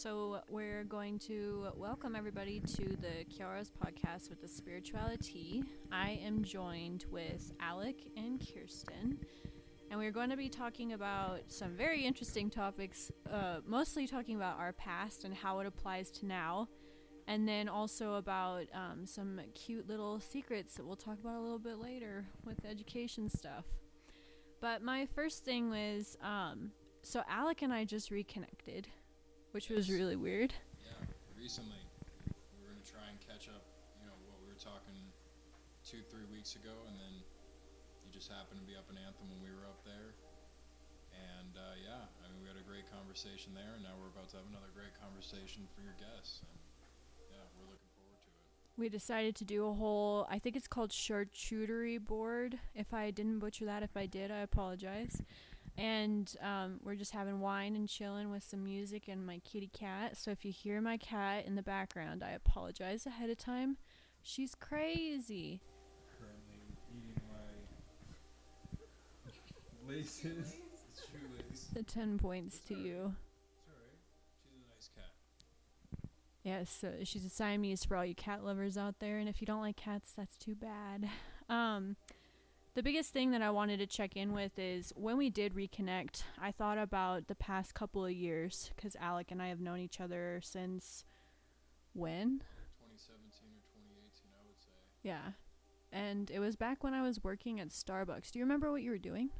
So, we're going to welcome everybody to the Kiara's podcast with the spirituality. I am joined with Alec and Kirsten, and we're going to be talking about some very interesting topics, uh, mostly talking about our past and how it applies to now, and then also about um, some cute little secrets that we'll talk about a little bit later with education stuff. But my first thing was um, so Alec and I just reconnected, which was really weird. Yeah, recently we were gonna try and catch up. You know what we were talking two, three weeks ago, and then you just happened to be up in Anthem when we were up there. And uh, yeah, I mean we had a great conversation there, and now we're about to have another great conversation for your guests. And yeah, we're looking forward to it. We decided to do a whole, I think it's called charcuterie board. If I didn't butcher that, if I did, I apologize. And um, we're just having wine and chilling with some music and my kitty cat. So if you hear my cat in the background, I apologize ahead of time. She's crazy. Currently eating my laces. The 10 points to you. It's alright. She's a nice cat. Yes, so she's a Siamese for all you cat lovers out there, and if you don't like cats, that's too bad. Um, the biggest thing that I wanted to check in with is when we did reconnect, I thought about the past couple of years because Alec and I have known each other since when? 2017 or 2018, I would say. Yeah. And it was back when I was working at Starbucks. Do you remember what you were doing?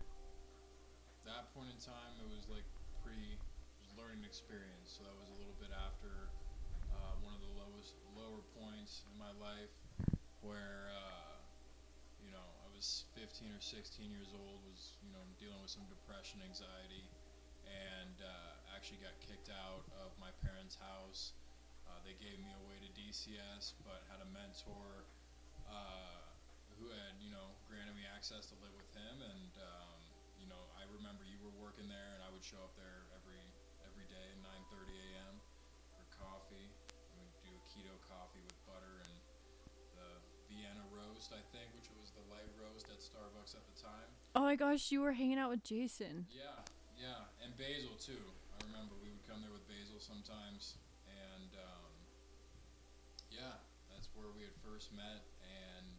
that point in time, it was like pretty it was a learning experience. So that was a little bit after uh, one of the lowest lower points in my life, where uh, you know I was 15 or 16 years old, was you know dealing with some depression, anxiety, and uh, actually got kicked out of my parents' house. Uh, they gave me away to DCS, but had a mentor uh, who had you know granted me access to live with him and. Um, you know, I remember you were working there, and I would show up there every every day at 9:30 a.m. for coffee. We would do a keto coffee with roast, I think, which was the light roast at Starbucks at the time. Oh my gosh, you were hanging out with Jason. Yeah, yeah, and basil too. I remember we would come there with basil sometimes, and um, yeah, that's where we had first met, and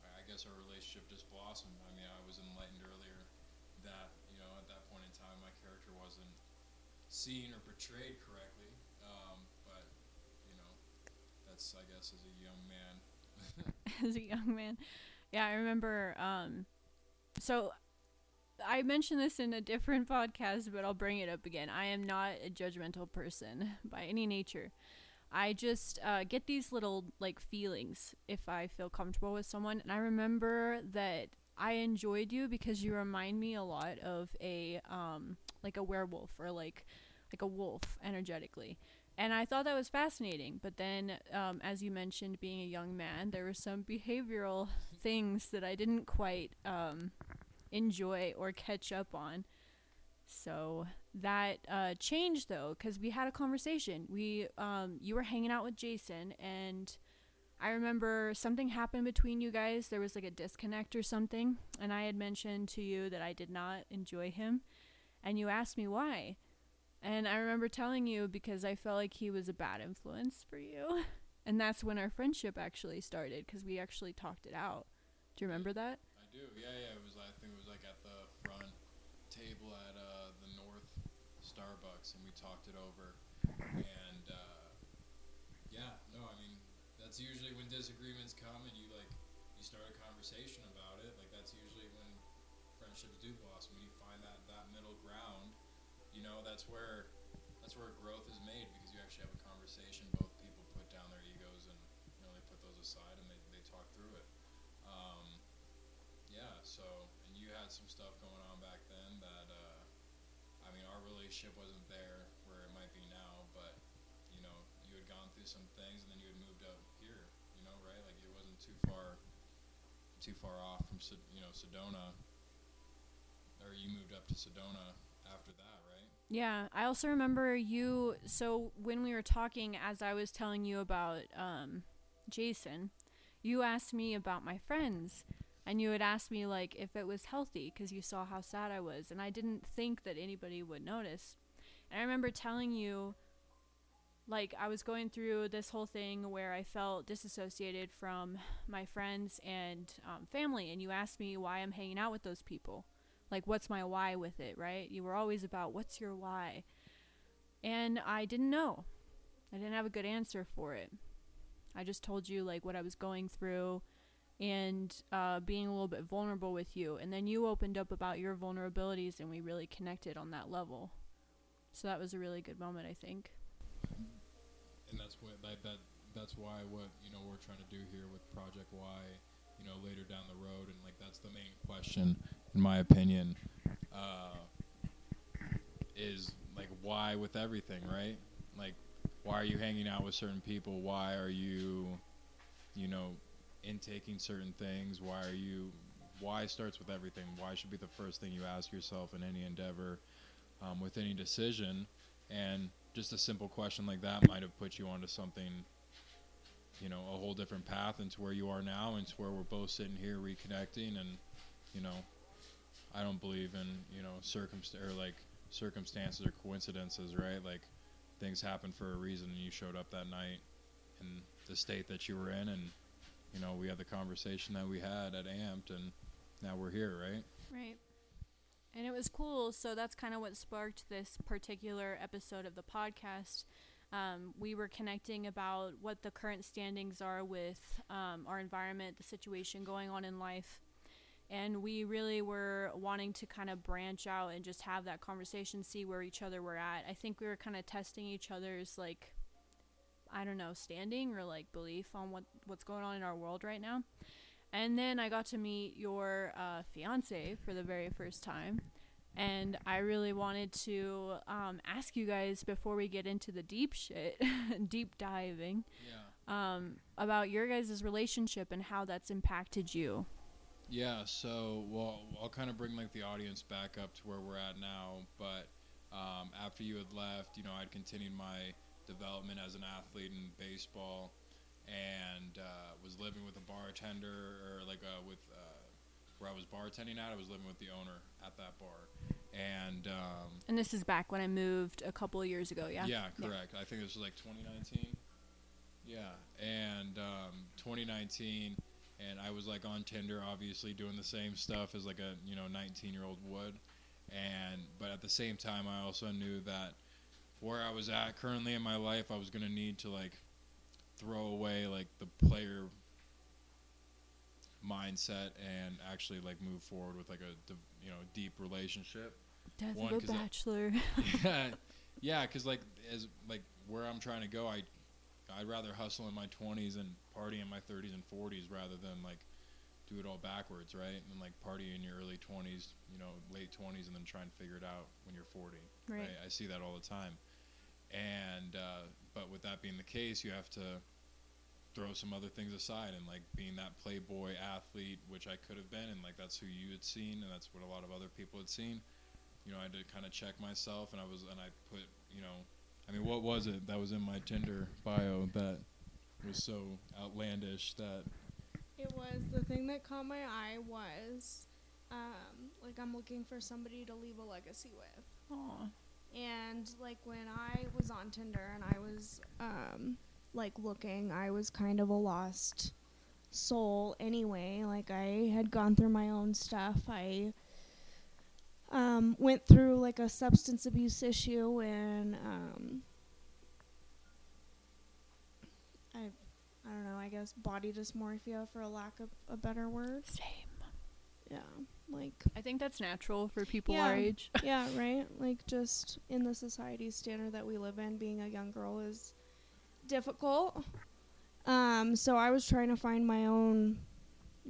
I guess our relationship just blossomed. I mean, I was enlightened earlier that you know at that point in time my character wasn't seen or portrayed correctly, um, but you know that's I guess as a young man. as a young man. Yeah, I remember. Um, so I mentioned this in a different podcast, but I'll bring it up again. I am not a judgmental person by any nature. I just uh, get these little like feelings if I feel comfortable with someone, and I remember that I enjoyed you because you remind me a lot of a um, like a werewolf or like like a wolf energetically. And I thought that was fascinating. But then, um, as you mentioned, being a young man, there were some behavioral things that I didn't quite um, enjoy or catch up on. So that uh, changed though, because we had a conversation. We, um, you were hanging out with Jason, and I remember something happened between you guys. There was like a disconnect or something, and I had mentioned to you that I did not enjoy him, and you asked me why. And I remember telling you because I felt like he was a bad influence for you. And that's when our friendship actually started because we actually talked it out. Do you remember that? I do. Yeah, yeah. It was. I think it was like at the front table at uh, the North Starbucks, and we talked it over. And uh, yeah, no, I mean that's usually when disagreements come, and you like you start a conversation about it. Like that's usually when friendships do blossom. You know, that's where that's where growth is made because you actually have a conversation. Both people put down their egos and you know they put those aside and they, they talk through it. Um, yeah. So and you had some stuff going on back then that uh, I mean our relationship wasn't there where it might be now, but you know you had gone through some things and then you had moved up here. You know, right? Like it wasn't too far too far off from you know Sedona, or you moved up to Sedona after that? Yeah, I also remember you. So when we were talking, as I was telling you about um, Jason, you asked me about my friends, and you had asked me like if it was healthy because you saw how sad I was, and I didn't think that anybody would notice. And I remember telling you like I was going through this whole thing where I felt disassociated from my friends and um, family, and you asked me why I'm hanging out with those people. Like, what's my why with it, right? You were always about what's your why. And I didn't know. I didn't have a good answer for it. I just told you, like, what I was going through and uh, being a little bit vulnerable with you. And then you opened up about your vulnerabilities, and we really connected on that level. So that was a really good moment, I think and that's what that, that that's why what you know we're trying to do here with Project Y, you know, later down the road, and like that's the main question, in my opinion, uh, is like why with everything, right? Like, why are you hanging out with certain people? Why are you, you know, intaking certain things? Why are you? Why starts with everything. Why should be the first thing you ask yourself in any endeavor, um, with any decision, and just a simple question like that might have put you onto something you know a whole different path into where you are now and to where we're both sitting here reconnecting and you know i don't believe in you know circumst- or like circumstances or coincidences right like things happen for a reason and you showed up that night in the state that you were in and you know we had the conversation that we had at amped and now we're here right right and it was cool. So that's kind of what sparked this particular episode of the podcast. Um, we were connecting about what the current standings are with um, our environment, the situation going on in life. And we really were wanting to kind of branch out and just have that conversation, see where each other were at. I think we were kind of testing each other's, like, I don't know, standing or like belief on what, what's going on in our world right now. And then I got to meet your uh, fiance for the very first time. And I really wanted to um, ask you guys before we get into the deep shit, deep diving, yeah. um, about your guys' relationship and how that's impacted you. Yeah, so well, I'll kind of bring like the audience back up to where we're at now. But um, after you had left, you know, I'd continued my development as an athlete in baseball and uh, was living with a bartender or like uh, with uh, where I was bartending at. I was living with the owner at that bar, and um, and this is back when I moved a couple of years ago. Yeah. Yeah, correct. Yeah. I think this was like 2019. Yeah, and um, 2019, and I was like on Tinder, obviously doing the same stuff as like a you know 19 year old would, and but at the same time, I also knew that where I was at currently in my life, I was gonna need to like throw away like the player mindset and actually like move forward with like a you know deep relationship. Death One, of a bachelor. Yeah, yeah, because like as like where I'm trying to go, I I'd rather hustle in my 20s and party in my 30s and 40s rather than like do it all backwards, right? And like party in your early 20s, you know, late 20s, and then try and figure it out when you're 40. Right. right? I see that all the time. And uh, but with that being the case, you have to throw some other things aside and like being that playboy athlete which i could have been and like that's who you had seen and that's what a lot of other people had seen you know i had to kind of check myself and i was and i put you know i mean what was it that was in my tinder bio that was so outlandish that it was the thing that caught my eye was um, like i'm looking for somebody to leave a legacy with Aww. and like when i was on tinder and i was um, like looking. I was kind of a lost soul anyway. Like I had gone through my own stuff. I um, went through like a substance abuse issue and um, I I don't know, I guess body dysmorphia for a lack of a better word. Same. Yeah. Like I think that's natural for people yeah, our age. yeah, right? Like just in the society standard that we live in, being a young girl is difficult. Um, so I was trying to find my own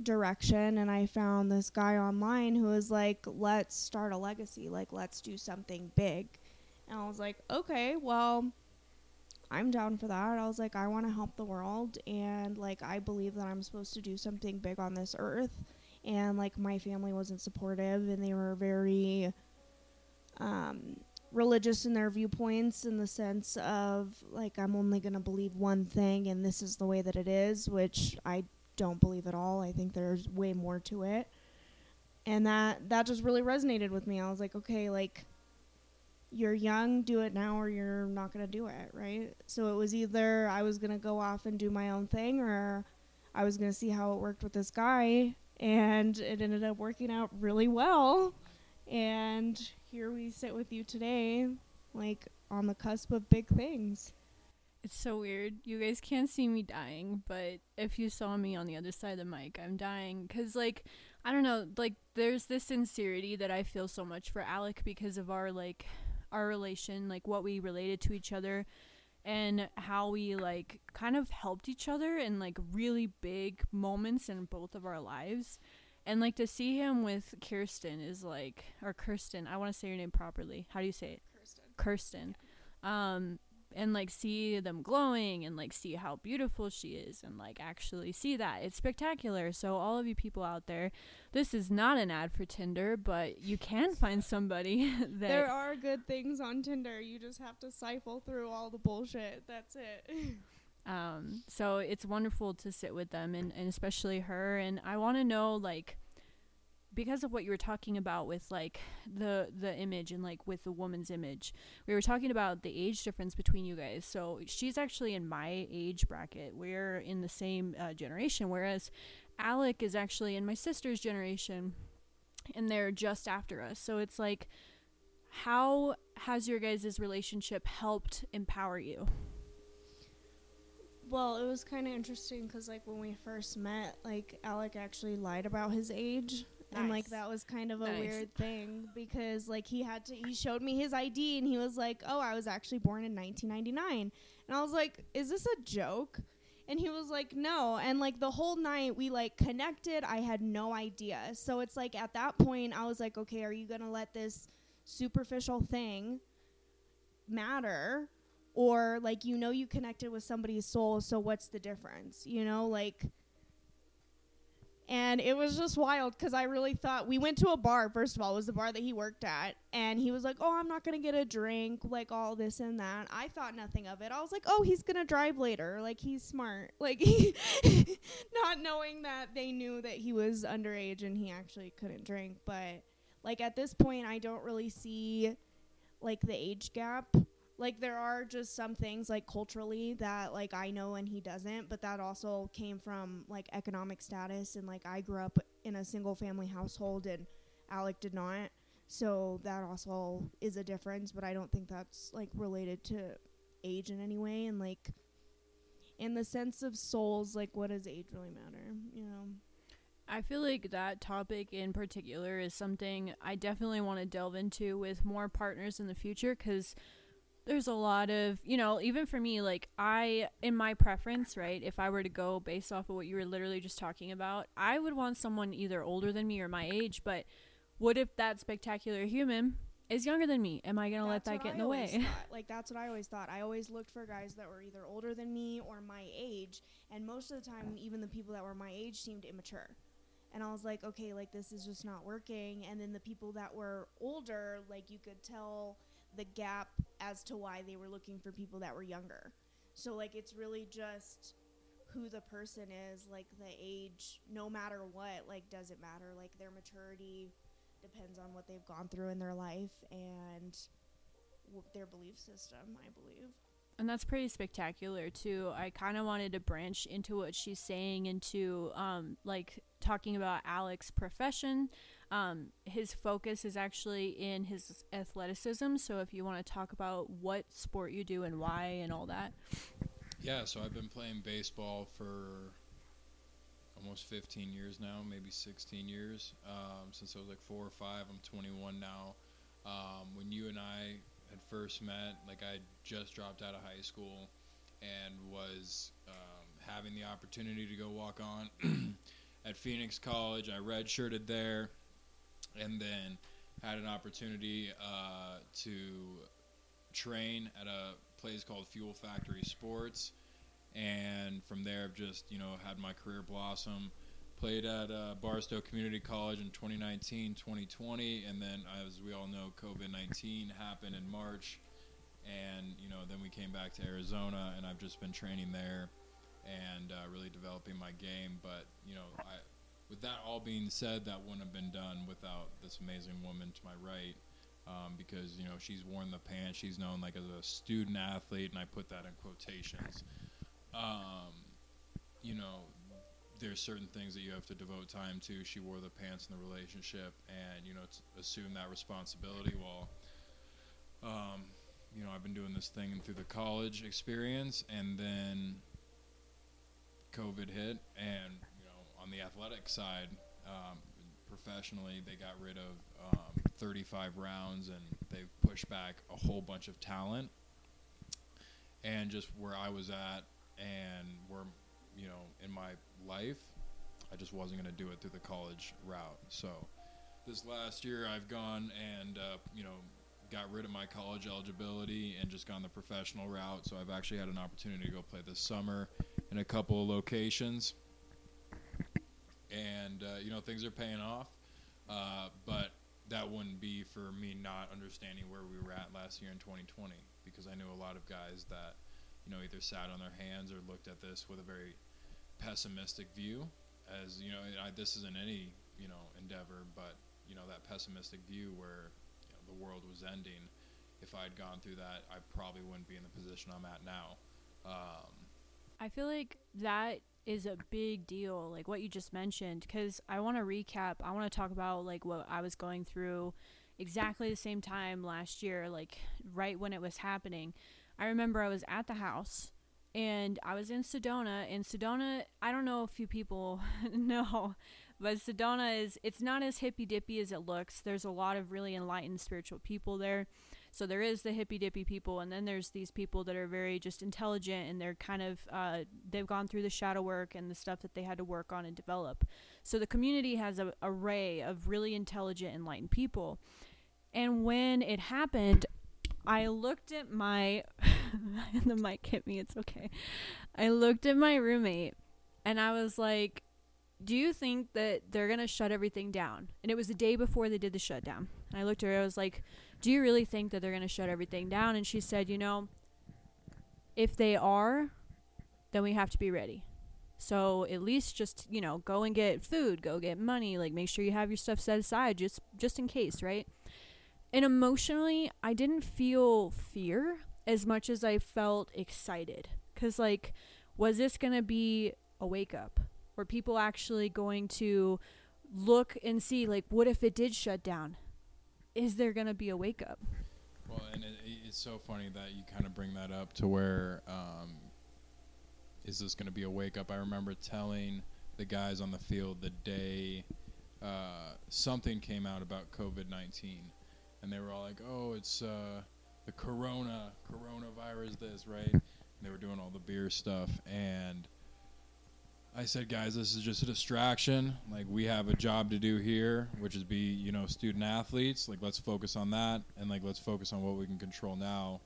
direction and I found this guy online who was like, let's start a legacy, like, let's do something big. And I was like, okay, well, I'm down for that. I was like, I want to help the world and like, I believe that I'm supposed to do something big on this earth. And like, my family wasn't supportive and they were very, um, religious in their viewpoints in the sense of like I'm only going to believe one thing and this is the way that it is, which I don't believe at all. I think there's way more to it. And that that just really resonated with me. I was like, okay, like you're young, do it now or you're not going to do it, right? So it was either I was going to go off and do my own thing or I was going to see how it worked with this guy and it ended up working out really well. And here we sit with you today like on the cusp of big things. It's so weird. You guys can't see me dying, but if you saw me on the other side of the mic, I'm dying cuz like I don't know, like there's this sincerity that I feel so much for Alec because of our like our relation, like what we related to each other and how we like kind of helped each other in like really big moments in both of our lives. And like to see him with Kirsten is like or Kirsten, I want to say your name properly. How do you say it? Kirsten. Kirsten. Um and like see them glowing and like see how beautiful she is and like actually see that. It's spectacular. So all of you people out there, this is not an ad for Tinder, but you can find somebody that There are good things on Tinder. You just have to siphon through all the bullshit. That's it. um so it's wonderful to sit with them and, and especially her and I want to know like because of what you were talking about with like the the image and like with the woman's image we were talking about the age difference between you guys. So she's actually in my age bracket. We're in the same uh, generation whereas alec is actually in my sister's generation and they're just after us. So it's like how has your guys' relationship helped empower you? Well, it was kind of interesting because, like, when we first met, like, Alec actually lied about his age. And, like, that was kind of a Nice. weird thing because, like, he had to, he showed me his ID and he was like, oh, I was actually born in 1999. And I was like, is this a joke? And he was like, no. And, like, the whole night we, like, connected. I had no idea. So it's like, at that point, I was like, okay, are you going to let this superficial thing matter? or like you know you connected with somebody's soul so what's the difference you know like and it was just wild because i really thought we went to a bar first of all it was the bar that he worked at and he was like oh i'm not gonna get a drink like all this and that. I thought nothing of it. I was like oh he's gonna drive later. Like he's smart. Like not knowing that they knew that he was underage and he actually couldn't drink but like at this point i don't really see like the age gap like there are just some things like culturally that like I know and he doesn't, but that also came from like economic status and like I grew up in a single family household and Alec did not. So that also is a difference, but I don't think that's like related to age in any way and like in the sense of souls, like what does age really matter, you know? I feel like that topic in particular is something I definitely want to delve into with more partners in the future because there's a lot of, you know, even for me, like, I, in my preference, right, if I were to go based off of what you were literally just talking about, I would want someone either older than me or my age, but what if that spectacular human is younger than me? Am I going to let that get I in the way? thought. Like that's what I always thought. I always looked for guys that were either older than me or my age, and most of the time, even the people that were my age seemed immature. And I was like, okay, like this is just not working. And then the people that were older, like you could tell the gap as to why they were looking for people that were younger. So like it's really just who the person is, like the age, no matter what, like doesn't matter. Like their maturity depends on what they've gone through in their life and w- their belief system, I believe. And that's pretty spectacular too. I kind of wanted to branch into what she's saying into um like talking about Alec's profession. Um his focus is actually in his athleticism, so if you want to talk about what sport you do and why and all that. Yeah, so I've been playing baseball for almost 15 years now, maybe 16 years. Um, since I was like four or five, I'm 21 now. Um, when you and I had first met, like I just dropped out of high school and was um, having the opportunity to go walk on at Phoenix College. I redshirted there, and then had an opportunity uh, to train at a place called Fuel Factory Sports, and from there I've just you know had my career blossom. Played at uh, Barstow Community College in 2019, 2020, and then as we all know, COVID-19 happened in March, and you know then we came back to Arizona, and I've just been training there, and uh, really developing my game. But you know, I, with that all being said, that wouldn't have been done without this amazing woman to my right um, because you know she's worn the pants. She's known like as a student athlete, and I put that in quotations. Um, you know, there's certain things that you have to devote time to. She wore the pants in the relationship, and you know, assume that responsibility. While, um, you know, I've been doing this thing through the college experience, and then COVID hit, and on the athletic side, um, professionally, they got rid of um, 35 rounds, and they've pushed back a whole bunch of talent. And just where I was at, and where you know, in my life, I just wasn't going to do it through the college route. So this last year, I've gone and uh, you know got rid of my college eligibility and just gone the professional route. So I've actually had an opportunity to go play this summer in a couple of locations, and uh, you know things are paying off. Uh, but that wouldn't be for me not understanding where we were at last year in 2020 because I knew a lot of guys that you know either sat on their hands or looked at this with a very pessimistic view as you know I, this isn't any you know endeavor but you know that pessimistic view where you know, the world was ending if I'd gone through that I probably wouldn't be in the position I'm at now um, I feel like that is a big deal, like what you just mentioned, because I want to recap. I want to talk about like what I was going through exactly the same time last year, like right when it was happening. I remember I was at the house and I was in Sedona. And Sedona, I don't know if you people know, but Sedona is it's not as hippy dippy as it looks. There's a lot of really enlightened spiritual people there. So there is the hippy dippy people, and then there's these people that are very just intelligent, and they're kind of uh, they've gone through the shadow work and the stuff that they had to work on and develop. So the community has an array of really intelligent, enlightened people. And when it happened, I looked at my the mic hit me. It's okay. I looked at my roommate, and I was like. Do you think that they're to shut everything down? And it was the day before they did the shutdown. And I looked at her, I was like, do you really think that they're going to shut everything down? And she said, you know, if they are, then we have to be ready. So at least just, you know, go and get food, go get money, like make sure you have your stuff set aside just just in case, right? And emotionally, I didn't feel fear as much as I felt excited cuz like was this going to be a wake up? Were people actually going to look and see like what if it did shut down? Is there going to be a wake up? Well, and it, it's so funny that you kind of bring that up to where um, is this going to be a wake up? I remember telling the guys on the field the day uh, something came out about COVID 19, and they were all like, oh, it's uh, the corona, coronavirus, this, right? And they were doing all the beer stuff. And I said, guys, this is just a distraction. Like we have a job to do here, which is be, you know, student athletes. Like let's focus on that, and like let's focus on what we can control now.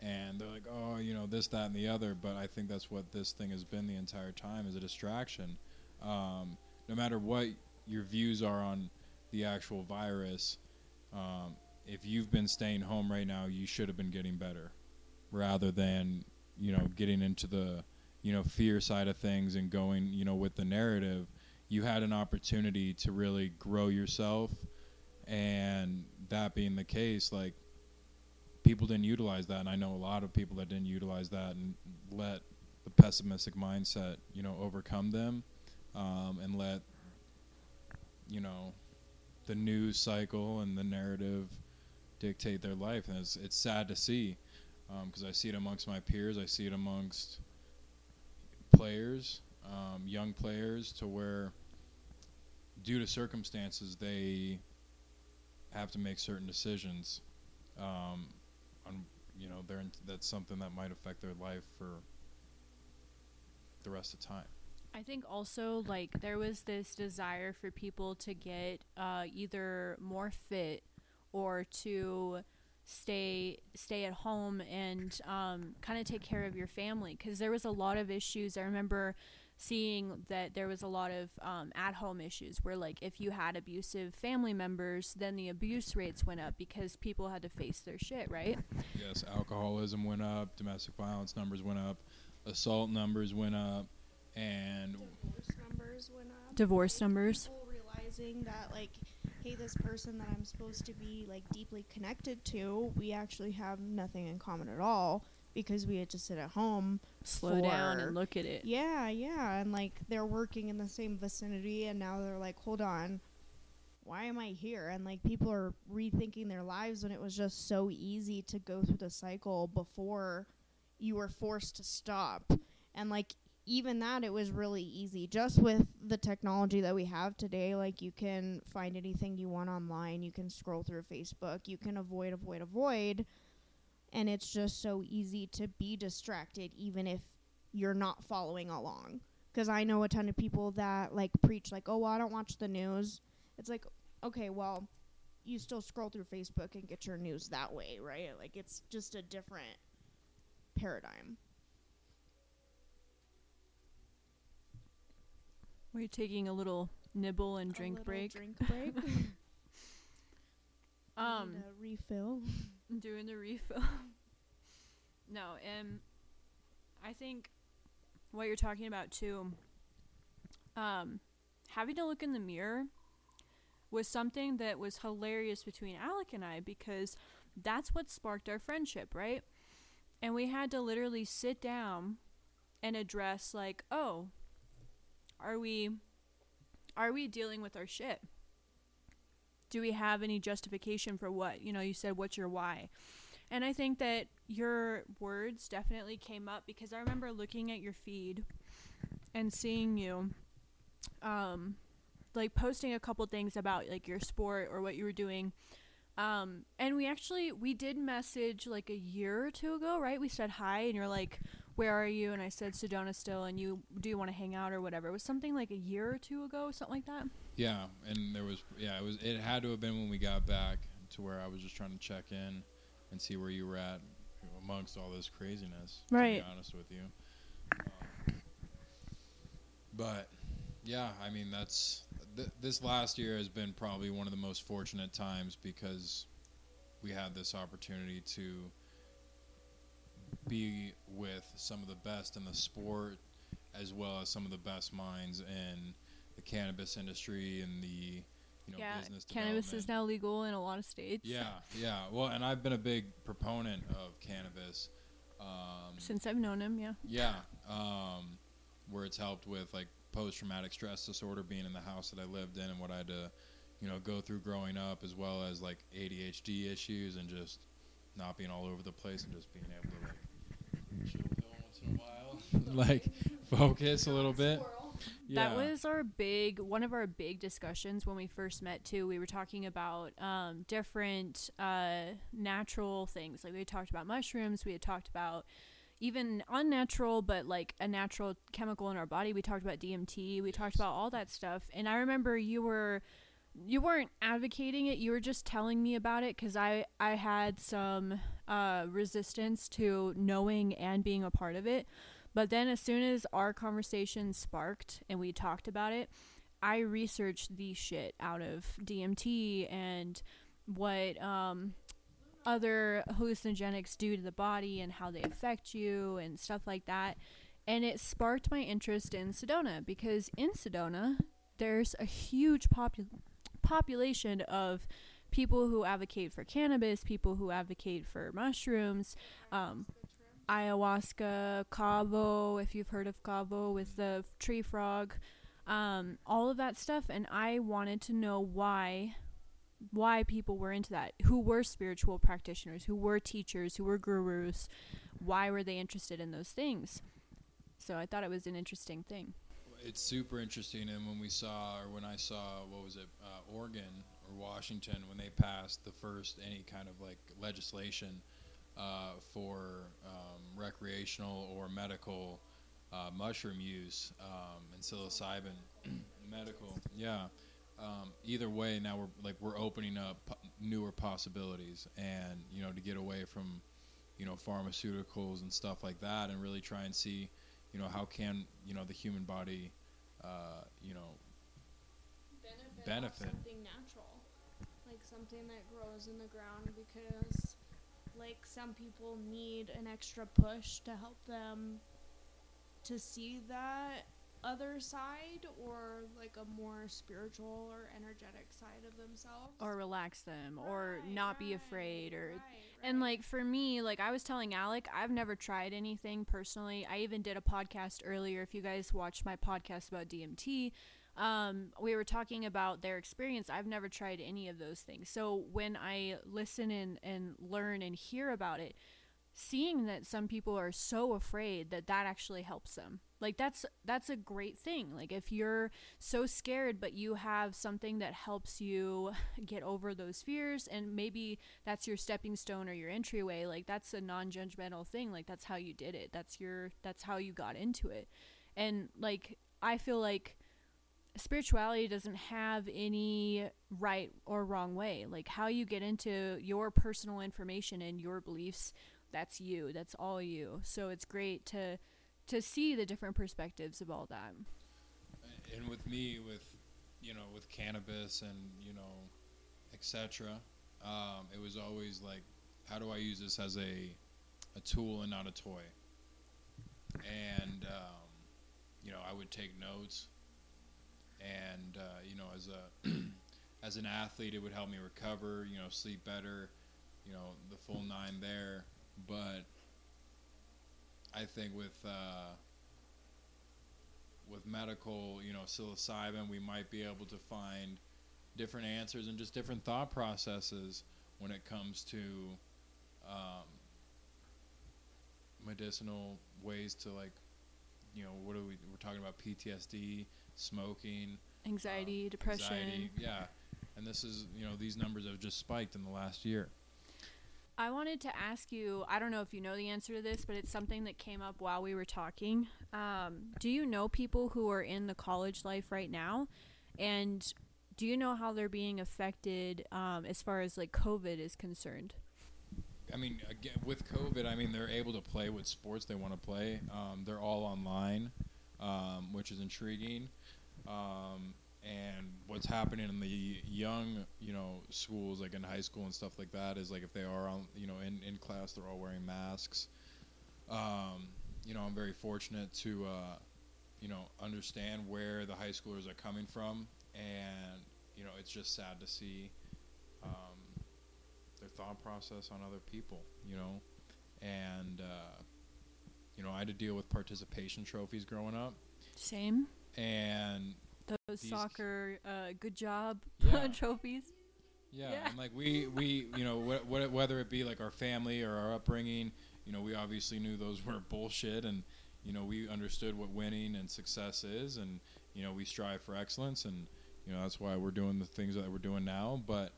And they're like, oh, you know, this, that, and the other. But I think that's what this thing has been the entire time is a distraction. Um, no matter what your views are on the actual virus, um, if you've been staying home right now, you should have been getting better, rather than you know getting into the you know fear side of things and going you know with the narrative you had an opportunity to really grow yourself. And that being the case like people didn't utilize that. And i know a lot of people that didn't utilize that and let the pessimistic mindset you know overcome them um, and let you know the news cycle and the narrative dictate their life. And it's, it's sad to see because um, i see it amongst my peers. I see it amongst players, um, young players, to where, due to circumstances, they have to make certain decisions. Um, on you know, they're that's something that might affect their life for the rest of time. I think also like there was this desire for people to get uh, either more fit or to stay stay at home and um, kind of take care of your family. Because there was a lot of issues. I remember seeing that there was a lot of um, at home issues where like if you had abusive family members then the abuse rates went up because people had to face their shit right? Yes alcoholism went up domestic violence numbers went up assault numbers went up and divorce numbers went up. Divorce numbers. Realizing that like hey, this person that I'm supposed to be like deeply connected to, we actually have nothing in common at all because we had to sit at home. Slow down and look at it. Yeah, yeah, and like they're working in the same vicinity, and now they're like, hold on, why am I here? And like people are rethinking their lives when it was just so easy to go through the cycle before you were forced to stop. And like even that, it was really easy. Just with the technology that we have today, like you can find anything you want online, you can scroll through Facebook, you can avoid, avoid, avoid. And it's just so easy to be distracted, even if you're not following along. Because I know a ton of people that like preach, like, oh, well, I don't watch the news. It's like, okay, well, you still scroll through Facebook and get your news that way, right? Like, it's just a different paradigm. We're taking a little nibble and drink break. Drink break. um, refill. doing the refill. no, and I think what you're talking about too, um, having to look in the mirror was something that was hilarious between Alec and I because that's what sparked our friendship, right? And we had to literally sit down and address like, oh, are we are we dealing with our shit? Do we have any justification for what? You know, you said what's your why? And I think that your words definitely came up because I remember looking at your feed and seeing you um like posting a couple things about like your sport or what you were doing. Um and we actually we did message like a year or two ago, right? We said hi and you're like, "Where are you?" and I said Sedona still and you do you want to hang out or whatever. It was something like a year or two ago, something like that. Yeah, and there was yeah, it was it had to have been when we got back to where I was just trying to check in and see where you were at amongst all this craziness. Right. To be honest with you. Um, but yeah, I mean that's th- this last year has been probably one of the most fortunate times because we had this opportunity to be with some of the best in the sport as well as some of the best minds in the cannabis industry and the you know yeah, business cannabis is now legal in a lot of states. Yeah, yeah. Well, and I've been a big proponent of cannabis. Um, Since I've known him, yeah. yeah, um, where it's helped with like post-traumatic stress disorder, being in the house that I lived in, and what I had to, you know, go through growing up, as well as like ADHD issues and just not being all over the place and just being able to like like focus a little bit. Yeah. That was our big one of our big discussions when we first met too. We were talking about um, different uh, natural things. Like we talked about mushrooms. We had talked about even unnatural, but like a natural chemical in our body. We talked about DMT. We talked about all that stuff. And I remember you were you weren't advocating it. You were just telling me about it because I I had some uh, resistance to knowing and being a part of it. But then, as soon as our conversation sparked and we talked about it, I researched the shit out of DMT and what um, other hallucinogenics do to the body and how they affect you and stuff like that. And it sparked my interest in Sedona because in Sedona, there's a huge popu- population of people who advocate for cannabis, people who advocate for mushrooms. Um, ayahuasca, Kambo, if you've heard of Kambo with the tree frog, um, all of that stuff. And I wanted to know why, why people were into that. Who were spiritual practitioners? Who were teachers? Who were gurus? Why were they interested in those things? So I thought it was an interesting thing. it's super interesting. And when we saw, or when I saw, what was it, uh, Oregon or Washington, when they passed the first any kind of like legislation uh, for um, recreational or medical uh, mushroom use um, and psilocybin medical, yeah. Um, either way, now we're like we're opening up newer possibilities, and you know to get away from, you know, pharmaceuticals and stuff like that, and really try and see you know how can you know the human body uh, you know benefit, Benefit. Something natural, like something that grows in the ground because like some people need an extra push to help them to see that other side or like a more spiritual or energetic side of themselves. or relax them or Right, not be afraid or right, and like for me like i was telling alec i've never tried anything personally. I even did a podcast earlier. If you guys watched my podcast about dmt um, we were talking about their experience. I've never tried any of those things. So when i listen and, and learn and hear about it seeing that some people are so afraid that that actually helps them like that's that's a great thing. Like if you're so scared but you have something that helps you get over those fears and maybe that's your stepping stone or your entryway like that's a non-judgmental thing. Like that's how you did it. That's your that's how you got into it. And like i feel like spirituality doesn't have any right or wrong way. Like how you get into your personal information and your beliefs that's you. That's all you. So it's great to to see the different perspectives of all that. And with me with you know with cannabis and you know etc um, it was always like how do i use this as a a tool and not a toy? And um, you know i would take notes and uh, you know as a as an athlete it would help me recover you know sleep better you know the full nine there but i think with uh, with medical, you know, psilocybin, we might be able to find different answers and just different thought processes when it comes to um, medicinal ways to like, you know, what are we? We're talking about PTSD, smoking, anxiety um, depression anxiety, yeah. And this is, you know, these numbers have just spiked in the last year. I wanted to ask you, I don't know if you know the answer to this, but it's something that came up while we were talking. Um, do you know people who are in the college life right now? And do you know how they're being affected um, as far as like COVID is concerned? I mean, again, with COVID, I mean, they're able to play what sports they want to play. Um, they're all online, um, which is intriguing. Um, and what's happening in the young, you know, schools, like in high school and stuff like that, is like if they are on, you know, in, in class, they're all wearing masks. Um, you know, I'm very fortunate to, uh, you know, understand where the high schoolers are coming from. And, you know, it's just sad to see um, their thought process on other people, you know. And, uh, you know, I had to deal with participation trophies growing up. Same. And Those soccer uh, good job Yeah. trophies. Yeah, Yeah. and like we we you know wh- wh- whether it be like our family or our upbringing, you know, we obviously knew those were bullshit, and you know we understood what winning and success is, and you know we strive for excellence, and you know that's why we're doing the things that we're doing now. But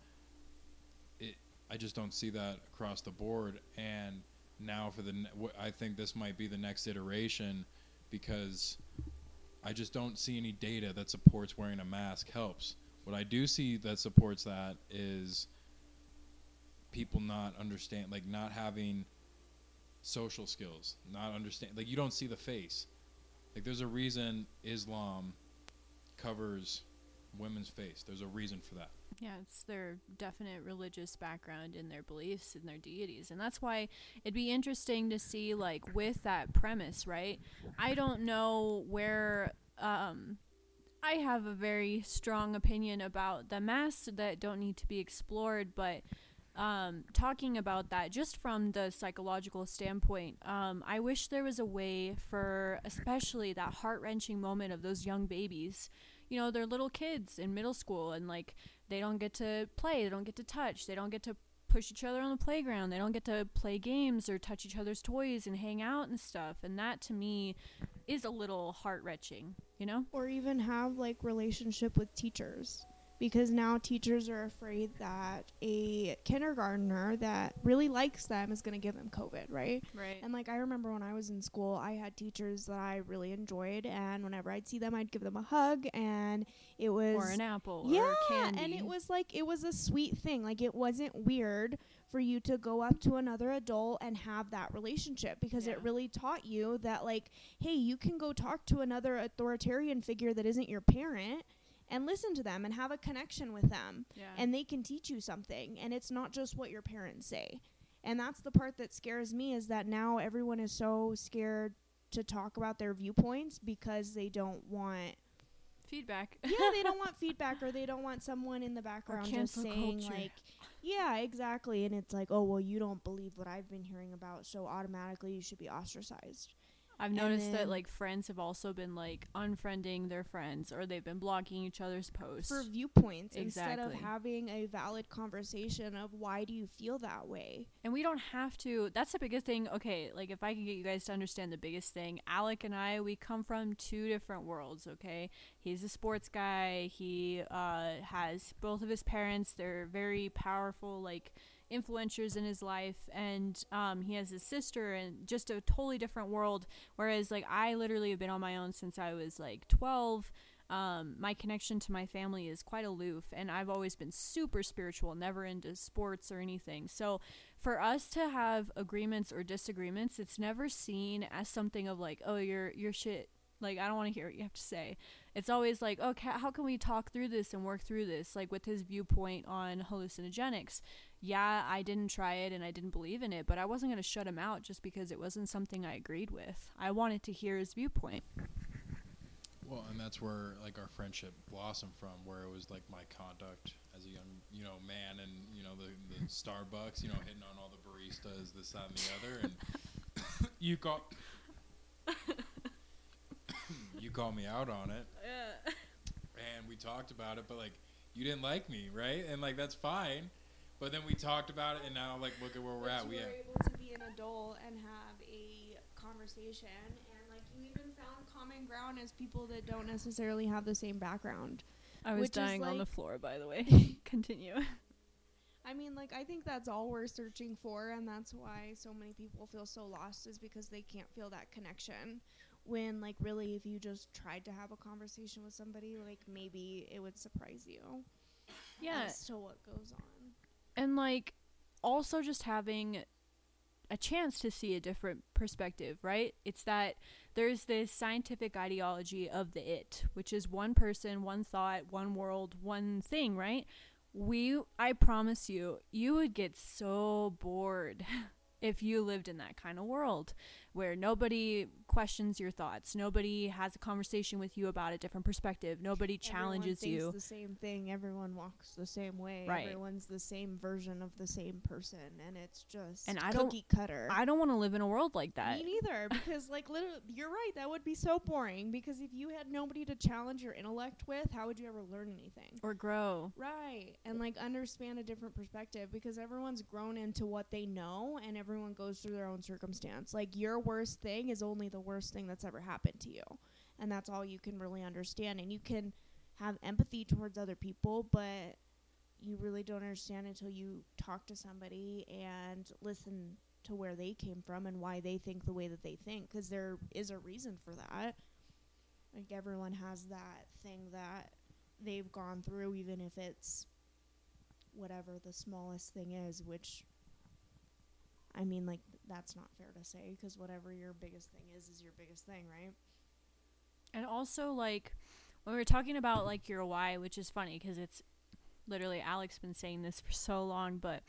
it, I just don't see that across the board, and now for the ne- wh- I think this might be the next iteration because I just don't see any data that supports wearing a mask helps. What I do see that supports that is people not understand, like not having social skills, not understand, like you don't see the face. Like there's a reason Islam covers women's face. There's a reason for that. Yeah, it's their definite religious background and their beliefs and their deities. And that's why it'd be interesting to see, like, with that premise, right? I don't know where. Um, I have a very strong opinion about the masks that don't need to be explored, but um, talking about that just from the psychological standpoint, um, I wish there was a way for, especially that heart wrenching moment of those young babies. You know, they're little kids in middle school, and like they don't get to play, they don't get to touch, they don't get to push each other on the playground, they don't get to play games or touch each other's toys and hang out and stuff. And that to me is a little heart wrenching, you know? or even have like relationship with teachers because now teachers are afraid that a kindergartner that really likes them is going to give them covid right Right. and like i remember when i was in school i had teachers that i really enjoyed and whenever i'd see them i'd give them a hug and it was or an apple yeah or candy. and it was like it was a sweet thing like it wasn't weird for you to go up to another adult and have that relationship because Yeah. it really taught you that like hey you can go talk to another authoritarian figure that isn't your parent and listen to them and have a connection with them yeah. and they can teach you something and it's not just what your parents say and that's the part that scares me is that now everyone is so scared to talk about their viewpoints because they don't want Feedback. yeah, they don't want feedback or they don't want someone in the background just saying culture. like yeah, exactly. And it's like, "Oh, well, you don't believe what I've been hearing about, so automatically you should be ostracized." I've noticed that like friends have also been like unfriending their friends or they've been blocking each other's posts. For viewpoints instead of having a valid conversation of why do you feel that way? And we don't have to. That's the biggest thing. Okay, like if I can get you guys to understand the biggest thing, Alec and I, we come from two different worlds. Okay, he's a sports guy. He uh, has both of his parents. They're very powerful, like influencers in his life, and um, he has his sister, and just a totally different world. Whereas, like I literally have been on my own since I was like twelve um, my connection to my family is quite aloof, and I've always been super spiritual, never into sports or anything. So, for us to have agreements or disagreements, it's never seen as something of like, oh, you're you're shit. Like I don't want to hear what you have to say. It's always like, okay, how can we talk through this and work through this? Like with his viewpoint on hallucinogenics. Yeah, I didn't try it and I didn't believe in it, but I wasn't going to shut him out just because it wasn't something I agreed with. I wanted to hear his viewpoint. Well, and that's where like our friendship blossomed from, where it was like my conduct as a young, you know, man, and you know the, the Starbucks, you know, hitting on all the baristas, this, that, and the other, and you call, you called me out on it, Yeah. and we talked about it, but like you didn't like me, right? And like that's fine, but then we talked about it, and now like look at where we're But at. you We were able to be an adult and have a conversation, and like you even found common ground as people that don't necessarily have the same background. I was Which is dying on the floor, by the way. Continue. I mean, like I think that's all we're searching for, and that's why so many people feel so lost is because they can't feel that connection. When like really, if you just tried to have a conversation with somebody, like maybe it would surprise you Yeah, as to what goes on. And like also just having a chance to see a different perspective, right? It's that there's this scientific ideology of the it, which is one person, one thought, one world, one thing, right? We I promise you, you would get so bored if you lived in that kind of world where nobody questions your thoughts, nobody has a conversation with you about a different perspective, nobody challenges you. the same thing. Everyone walks the same way. Right. Everyone's the same version of the same person, and it's just And I don't- cookie cutter. I don't want to live in a world like that. Me neither, because like literally, you're right. That would be so boring. Because if you had nobody to challenge your intellect with, how would you ever learn anything? or grow. Right, and like understand a different perspective because everyone's grown into what they know, and everyone goes through their own circumstance. Like your worst thing is only the worst thing that's ever happened to you, and that's all you can really understand. And you can have empathy towards other people, but you really don't understand until you talk to somebody and listen to where they came from and why they think the way that they think because there is a reason for that like everyone has that thing that they've gone through even if it's whatever the smallest thing is which i mean like that's not fair to say because whatever your biggest thing is is your biggest thing right And also, like, when we were talking about, like, your why, which is funny because it's literally Alec's been saying this for so long, but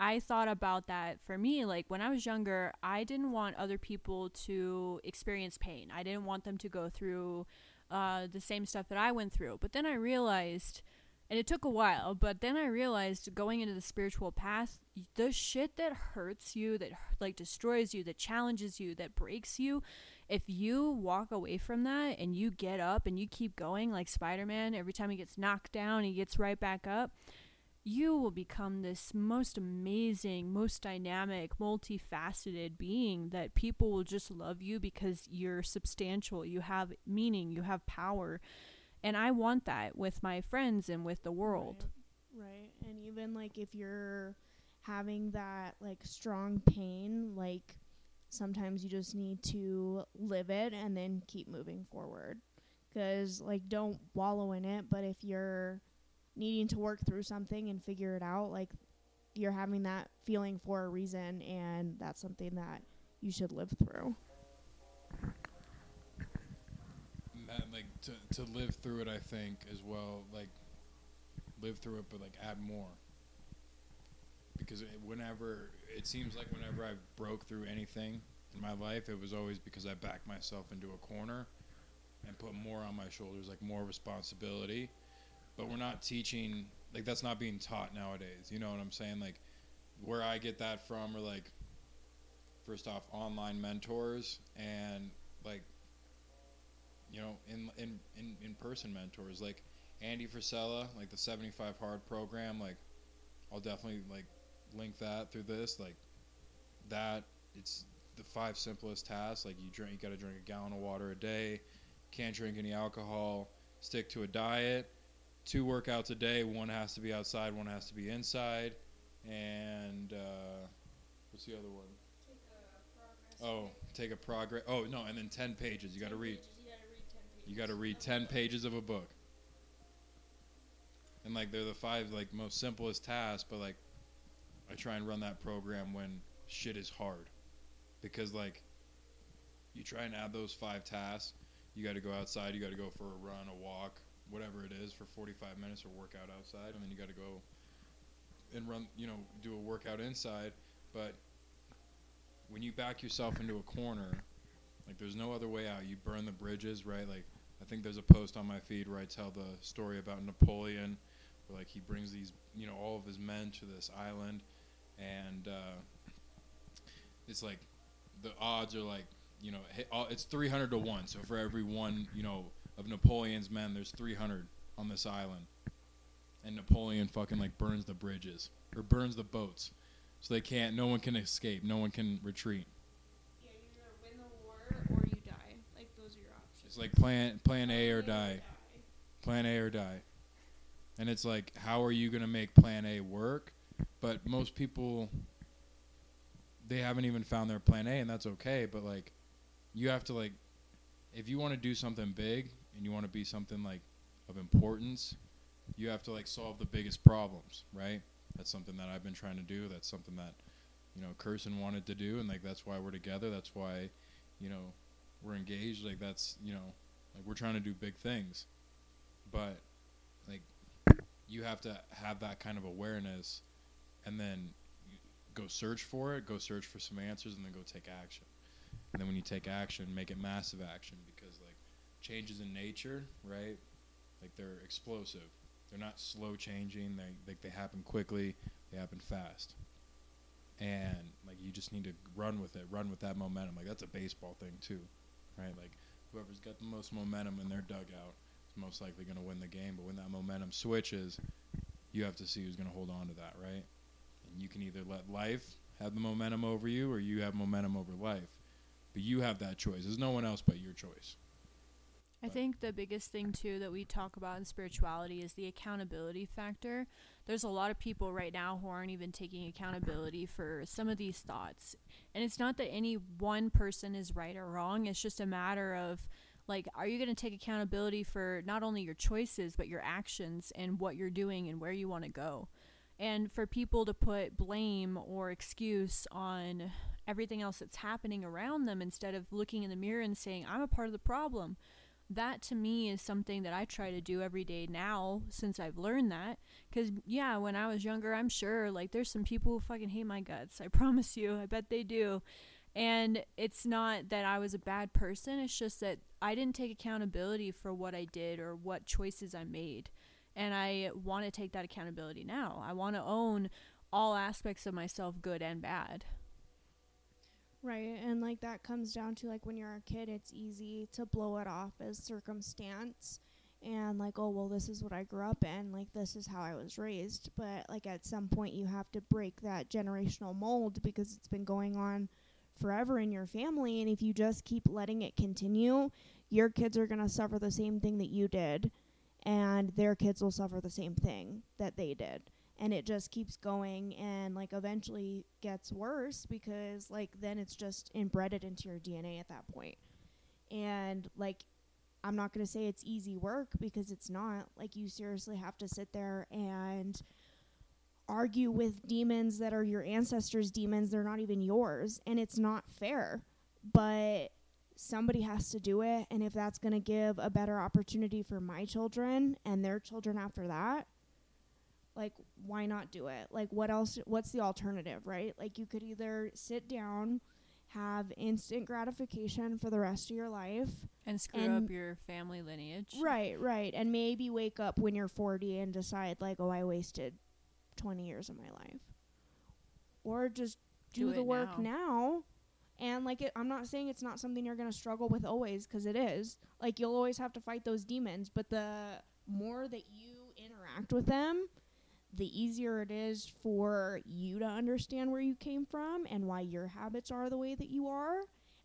I thought about that for me. Like, when I was younger, I didn't want other people to experience pain. I didn't want them to go through uh, the same stuff that I went through. But then I realized, and it took a while, but then I realized going into the spiritual path, the shit that hurts you, that like destroys you, that challenges you, that breaks you, if you walk away from that and you get up and you keep going like Spider-Man, every time he gets knocked down, he gets right back up, you will become this most amazing, most dynamic, multifaceted being that people will just love you because you're substantial, you have meaning, you have power. And I want that with my friends and with the world. right, right. and even like if you're having that like strong pain like sometimes you just need to live it and then keep moving forward because like don't wallow in it but if you're needing to work through something and figure it out like you're having that feeling for a reason and that's something that you should live through that, like to to live through it, I think as well. Like live through it, but like add more. Because it, whenever it seems like whenever I broke through anything, in my life, it was always because I backed myself into a corner and put more on my shoulders, like more responsibility. But we're not teaching, like, that's not being taught nowadays. You know what I'm saying? Like, where I get that from are like, first off, online mentors and, like, you know, in in in, in person mentors like Andy Frisella, like the 75 hard program, like I'll definitely like link that through this. Like that, it's the five simplest tasks. Like you drink, you got to drink a gallon of water a day, can't drink any alcohol, stick to a diet, two workouts a day. One has to be outside, one has to be inside, and uh, what's the other one? Oh, take a progress. Oh no, and then 10 pages. You got to read. You got to read 10 pages of a book. And like they're the five like most simplest tasks, but like I try and run that program when shit is hard. Because like you try and add those five tasks, you got to go outside, you got to go for a run, a walk, whatever it is for 45 minutes or workout outside and then you got to go and run, you know, do a workout inside, but when you back yourself into a corner, like there's no other way out. You burn the bridges, right? Like I think there's a post on my feed where I tell the story about Napoleon, where like he brings these, you know, all of his men to this island, and uh, it's like the odds are like, you know, it's 300 to one. So for every one, you know, of Napoleon's men, there's 300 on this island, and Napoleon fucking like burns the bridges or burns the boats, so they can't. No one can escape. No one can retreat. Like plan plan A or die. Plan A or die. And it's like how are you going to make plan A work? But most people they haven't even found their plan A and that's okay, but like you have to like if you want to do something big and you want to be something like of importance, you have to like solve the biggest problems, right? That's something that I've been trying to do. That's something that you know Kirsten wanted to do, and like that's why we're together. That's why you know we're engaged like that's you know like we're trying to do big things. But like you have to have that kind of awareness and then go search for it go search for some answers and then go take action. And then when you take action make it massive action because like changes in nature right like they're explosive. They're not slow changing. They like they happen quickly. They happen fast. And like you just need to run with it run with that momentum. Like that's a baseball thing too right? Like whoever's got the most momentum in their dugout is most likely going to win the game. But when that momentum switches, you have to see who's going to hold on to that, right? And you can either let life have the momentum over you, or you have momentum over life. But you have that choice. There's no one else but your choice. I think the biggest thing too that we talk about in spirituality is the accountability factor. There's a lot of people right now who aren't even taking accountability for some of these thoughts. And it's not that any one person is right or wrong, it's just a matter of like are you going to take accountability for not only your choices but your actions and what you're doing and where you want to go. And for people to put blame or excuse on everything else that's happening around them instead of looking in the mirror and saying I'm a part of the problem that to me is something that I try to do every day now since I've learned that. Because, yeah, when I was younger, I'm sure, like, there's some people who fucking hate my guts. I promise you. I bet they do. And it's not that I was a bad person, it's just that I didn't take accountability for what I did or what choices I made. And I want to take that accountability now. I want to own all aspects of myself, good and bad. Right. And like that comes down to like when you're a kid, it's easy to blow it off as circumstance and like, oh, well, this is what I grew up in. Like, this is how I was raised. But like at some point, you have to break that generational mold because it's been going on forever in your family. And if you just keep letting it continue, your kids are going to suffer the same thing that you did. And their kids will suffer the same thing that they did and it just keeps going and like eventually gets worse because like then it's just embedded into your DNA at that point. And like I'm not going to say it's easy work because it's not. Like you seriously have to sit there and argue with demons that are your ancestors' demons. They're not even yours and it's not fair. But somebody has to do it and if that's going to give a better opportunity for my children and their children after that, like why not do it like what else what's the alternative right like you could either sit down have instant gratification for the rest of your life. And screw And- up your family lineage. Right, right. And maybe wake up when you're 40 and decide, like, oh, I wasted 20 years of my life. Or just do, Do the work now. now. And, like, it, I'm not saying it's not something you're going to struggle with always because it is Like, you'll always have to fight those demons. But the more that you interact with them, the easier it is for you to understand where you came from and why your habits are the way that you are.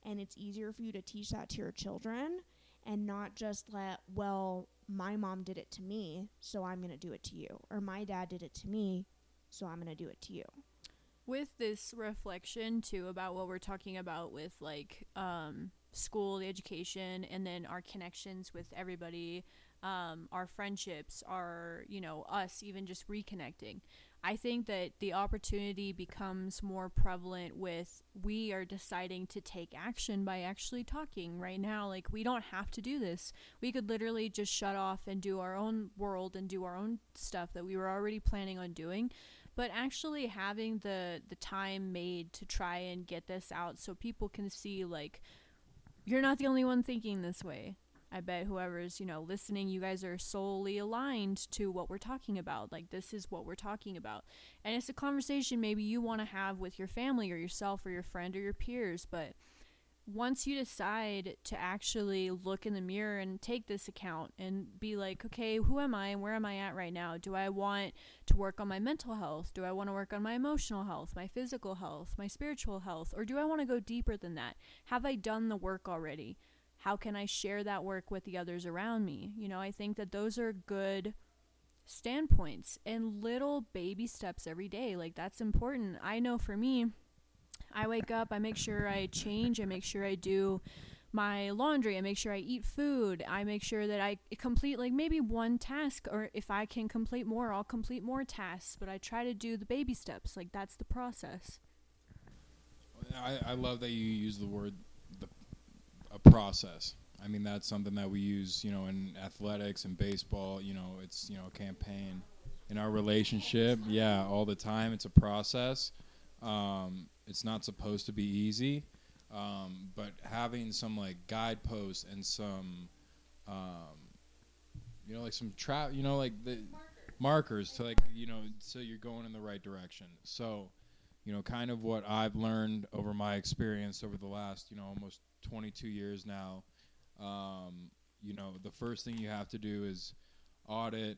And it's easier for you to teach that to your children and not just let, well, my mom did it to me, so I'm going to do it to you. Or my dad did it to me, so I'm going to do it to you. with this reflection too about what we're talking about with like um, school the education and then our connections with everybody um, our friendships our you know us even just reconnecting. I think that the opportunity becomes more prevalent with we are deciding to take action by actually talking right now. Like we don't have to do this. We could literally just shut off and do our own world and do our own stuff that we were already planning on doing. But actually having the the time made to try and get this out so people can see like you're not the only one thinking this way i bet whoever's you know listening you guys are solely aligned to what we're talking about like this is what we're talking about and it's a conversation maybe you want to have with your family or yourself or your friend or your peers but once you decide to actually look in the mirror and take this account and be like, okay, who am I and where am I at right now? Do I want to work on my mental health? Do I want to work on my emotional health, my physical health, my spiritual health? Or do I want to go deeper than that? Have I done the work already? How can I share that work with the others around me? You know, I think that those are good standpoints and little baby steps every day. Like, that's important. I know for me, I wake up, I make sure I change, I make sure I do my laundry, I make sure I eat food, I make sure that I complete like maybe one task, or if I can complete more, I'll complete more tasks, but I try to do the baby steps. Like, that's the process. I, I love that you use the word a process. I mean that's something that we use, you know, in athletics and baseball. You know, it's you know a campaign. In our relationship, yeah, all the time. It's a process. Um, it's not supposed to be easy, um, but having some like guideposts and some, um, you know, like some trap, you know, like the markers to like you know, so you're going in the right direction. So you know, kind of what I've learned over my experience over the last, you know, almost 22 years now. Um, you know, the first thing you have to do is audit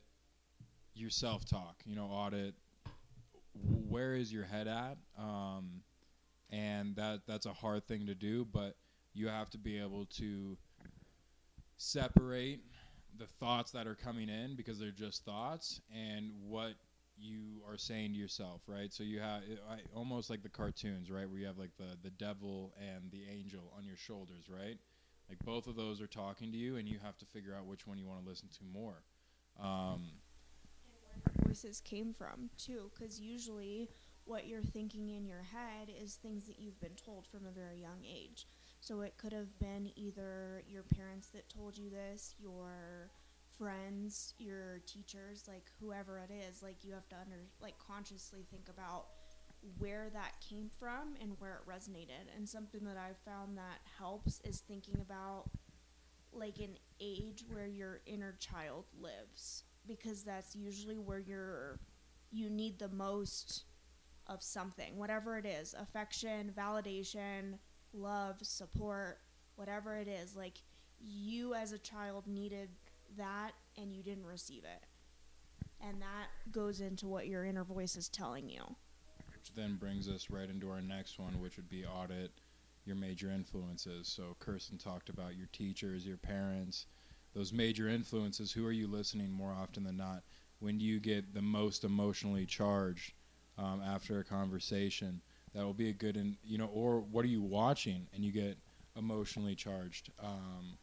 your self talk, you know, audit where is your head at. Um, and that that's a hard thing to do, but you have to be able to separate the thoughts that are coming in because they're just thoughts and what you are saying to yourself, right? So you have I, almost like the cartoons, right, where you have like the the devil and the angel on your shoulders, right? Like both of those are talking to you, and you have to figure out which one you want to listen to more. Um, voices came from too because usually what you're thinking in your head is things that you've been told from a very young age so it could have been either your parents that told you this your friends your teachers like whoever it is like you have to under like consciously think about where that came from and where it resonated. And something that i've found that helps is thinking about like an age where your inner child lives because that's usually where you're you need the most of something whatever it is affection validation love support whatever it is like you as a child needed that and you didn't receive it and that goes into what your inner voice is telling you which then brings us right into our next one, which would be audit your major influences. So Kirsten talked about your teachers, your parents, those major influences. Who are you listening more often than not? When do you get the most emotionally charged um, after a conversation? That will be a good, in, you know, or what are you watching and you get emotionally charged? Um,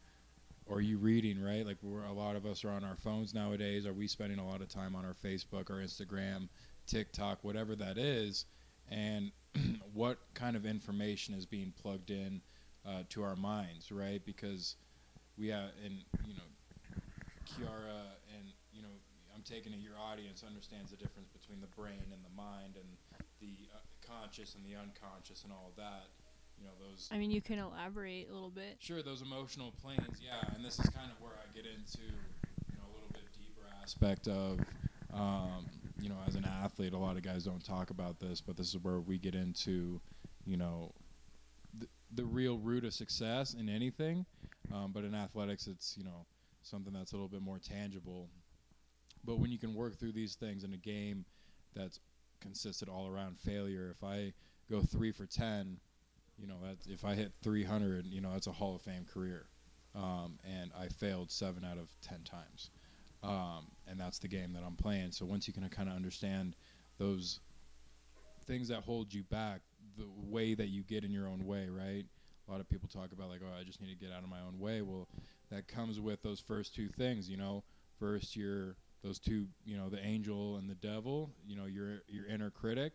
or are you reading, right? Like we're, a lot of us are on our phones nowadays. Are we spending a lot of time on our Facebook or Instagram, TikTok, whatever that is? And what kind of information is being plugged in uh, to our minds, right? Because we have, and you know, Kiara, and you know, I'm taking it your audience understands the difference between the brain and the mind, and the uh, conscious and the unconscious, and all that. You know those I mean, you can elaborate a little bit. Sure, those emotional planes, yeah, and this is kind of where I get into, you know, a little bit deeper aspect of, um, you know, as an athlete, a lot of guys don't talk about this, but this is where we get into, you know, the, the real root of success in anything. Um, but in athletics, it's you know something that's a little bit more tangible. But when you can work through these things in a game that's consisted all around failure, if I go three for ten you know, that's, if I hit 300, you know, that's a Hall of Fame career. Um, and I failed seven out of 10 times. Um, and that's the game that I'm playing. So once you can kind of understand those things that hold you back, the way that you get in your own way, right? A lot of people talk about like, oh, I just need to get out of my own way. Well, that comes with those first two things, you know. First, you're those two, you know, the angel and the devil. You know, your your inner critic,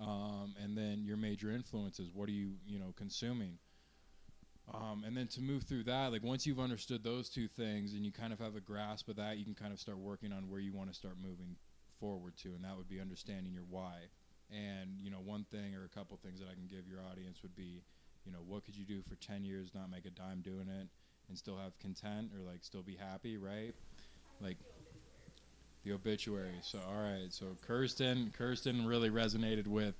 um, and then your major influences. What are you, you know, consuming? Um, and then to move through that, like once you've understood those two things and you kind of have a grasp of that, you can kind of start working on where you want to start moving forward to, and that would be understanding your why. And you know, one thing or a couple things that I can give your audience would be, you know, what could you do for 10 years, not make a dime doing it, and still have content or like still be happy, right? Like the obituary. So all right, so Kirsten, Kirsten really resonated with.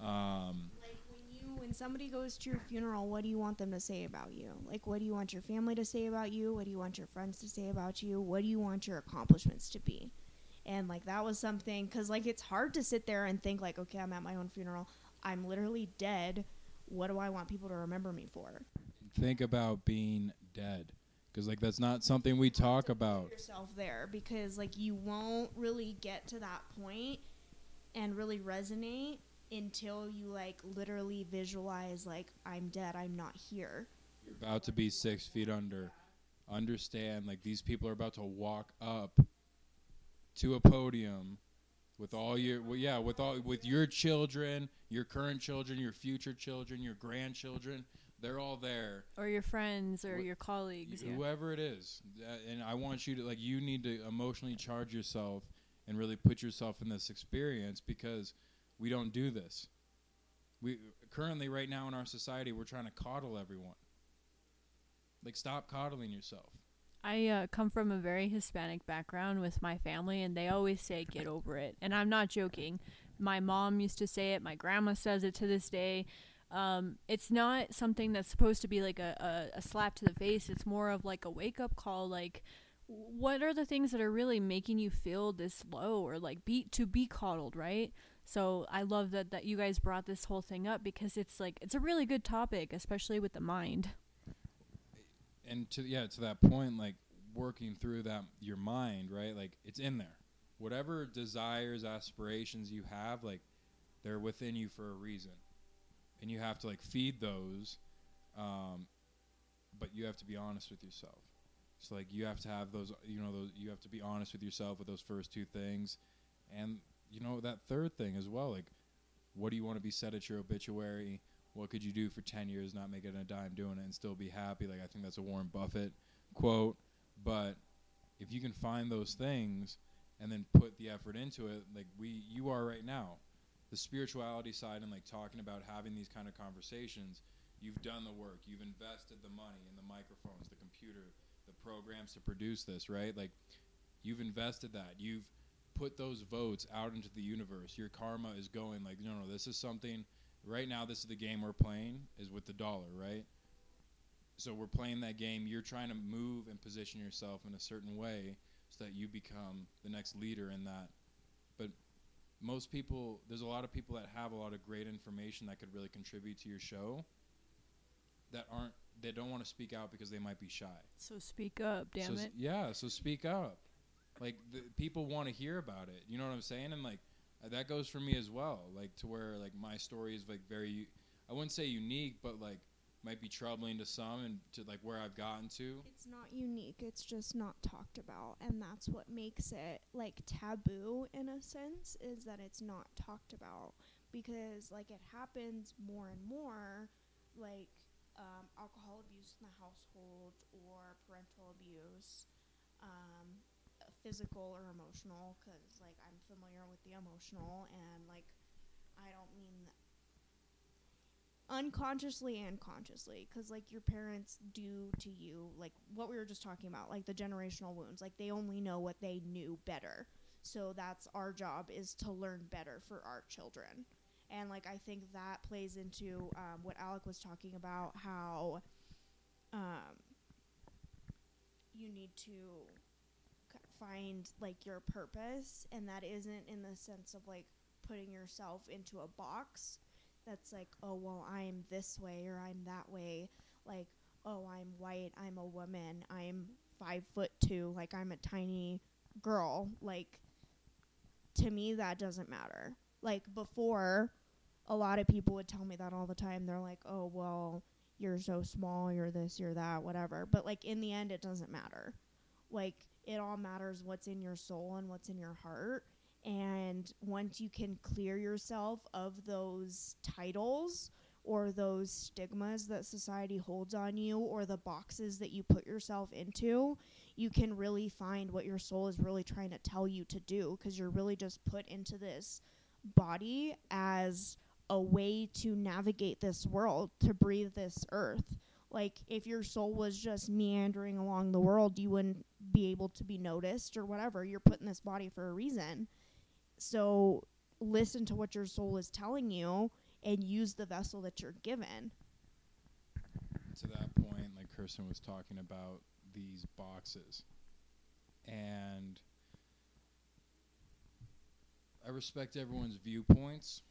Um, Like when you when somebody goes to your funeral, what do you want them to say about you? Like what do you want your family to say about you? What do you want your friends to say about you? What do you want your accomplishments to be? And like that was something cuz like it's hard to sit there and think like okay, I'm at my own funeral. I'm literally dead. What do I want people to remember me for? think about being dead, because like that's not something we talk about. yourself there because like you won't really get to that point and really resonate until you like literally visualize like I'm dead, I'm not here. You're about to be six feet under. Understand, like these people are about to walk up to a podium with all your, well, yeah, with all with your children, your current children, your future children, your grandchildren. They're all there. Or your friends or Wh- your colleagues. Yeah. whoever it is Uh, and i want you to like you need to emotionally charge yourself and really put yourself in this experience because we don't do this we currently right now in our society we're trying to coddle everyone like stop coddling yourself I uh, come from a very Hispanic background with my family, and they always say, get over it. And I'm not joking. My mom used to say it, my grandma says it to this day. Um, it's not something that's supposed to be like a, a, a slap to the face, it's more of like a wake up call. Like, what are the things that are really making you feel this low or like be to be coddled, right? So I love that that you guys brought this whole thing up because it's like it's a really good topic, especially with the mind. and to yeah to that point like working through that your mind right like it's in there whatever desires aspirations you have like they're within you for a reason and you have to like feed those um, but you have to be honest with yourself. So like you have to have those you know those you have to be honest with yourself with those first two things. And you know that third thing as well like what do you want to be said at your obituary? What could you do for 10 years not making a dime doing it and still be happy? Like i think that's a warren buffett quote. But if you can find those things and then put the effort into it like we you are right now the spirituality side and like talking about having these kind of conversations you've done the work. You've invested the money in the microphones the computer the programs to produce this right? Like you've invested that. You've put those votes out into the universe. Your karma is going like no no this is something right now this is the game we're playing is with the dollar right? So we're playing that game. You're trying to move and position yourself in a certain way so that you become the next leader in that most people there's a lot of people that have a lot of great information that could really contribute to your show that aren't they don't want to speak out because they might be shy So speak up, damn so, it. Yeah, so speak up. Like the, people want to hear about it. You know what I'm saying? And like uh, that goes for me as well. Like to where like my story is like very I wouldn't say unique, but like might be troubling to some and to like where I've gotten to. It's not unique, it's just not talked about and that's what makes it like taboo in a sense is that it's not talked about because like it happens more and more like um, alcohol abuse in the household or parental abuse um, physical or emotional because like i'm familiar with the emotional and like i don't mean unconsciously and consciously because like your parents do to you like what we were just talking about like the generational wounds like they only know what they knew better. So that's our job is to learn better for our children. And like i think that plays into um, what alec was talking about how um, you need to c- find like your purpose and that isn't in the sense of like putting yourself into a box that's like oh well i'm this way or i'm that way. Like oh i'm white i'm a woman i'm five foot two like i'm a tiny girl. Like to me that doesn't matter. Like before a lot of people would tell me that all the time. They're like oh well you're so small you're this you're that whatever. But like in the end it doesn't matter. Like it all matters what's in your soul and what's in your heart and once you can clear yourself of those titles or those stigmas that society holds on you or the boxes that you put yourself into, you can really find what your soul is really trying to tell you to do because you're really just put into this body as a way to navigate this world, to breathe this earth. Like, if your soul was just meandering along the world, you wouldn't be able to be noticed or whatever. You're put in this body for a reason. So listen to what your soul is telling you and use the vessel that you're given. to that point, like Kirsten was talking about these boxes, and I respect everyone's viewpoints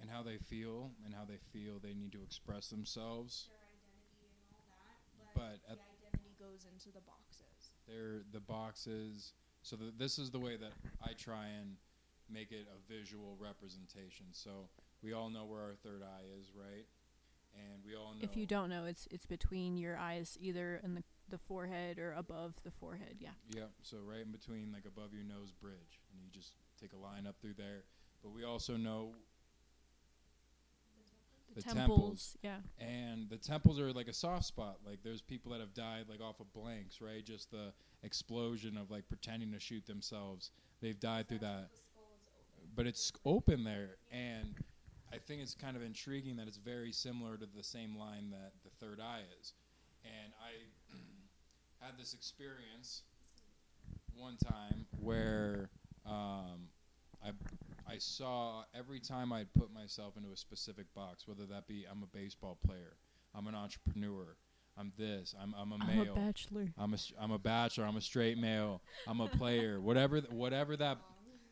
and how they feel and how they feel they need to express themselves. Their identity and all that, But at- the identity goes into the boxes. They're the boxes. So the, this is the way that I try and make it a visual representation. So we all know where our third eye is, right? And we all know. If you don't know, it's it's between your eyes, either in the the forehead or above the forehead. Yeah. Yep. So right in between, like above your nose bridge, and you just take a line up through there. But we also know, The, The temples. Yeah. and the temples are like a soft spot. Like there's people that have died like off of blanks, right? Just the explosion of like pretending to shoot themselves. They've died through that. But it's open there, and I think it's kind of intriguing that it's very similar to the same line that the third eye is. And I had this experience one time where um, I I saw every time I'd put myself into a specific box, whether that be I'm a baseball player, I'm an entrepreneur, I'm this, I'm I'm a I'm a bachelor. I'm a I'm a bachelor, I'm a straight male, I'm a player, whatever th- whatever that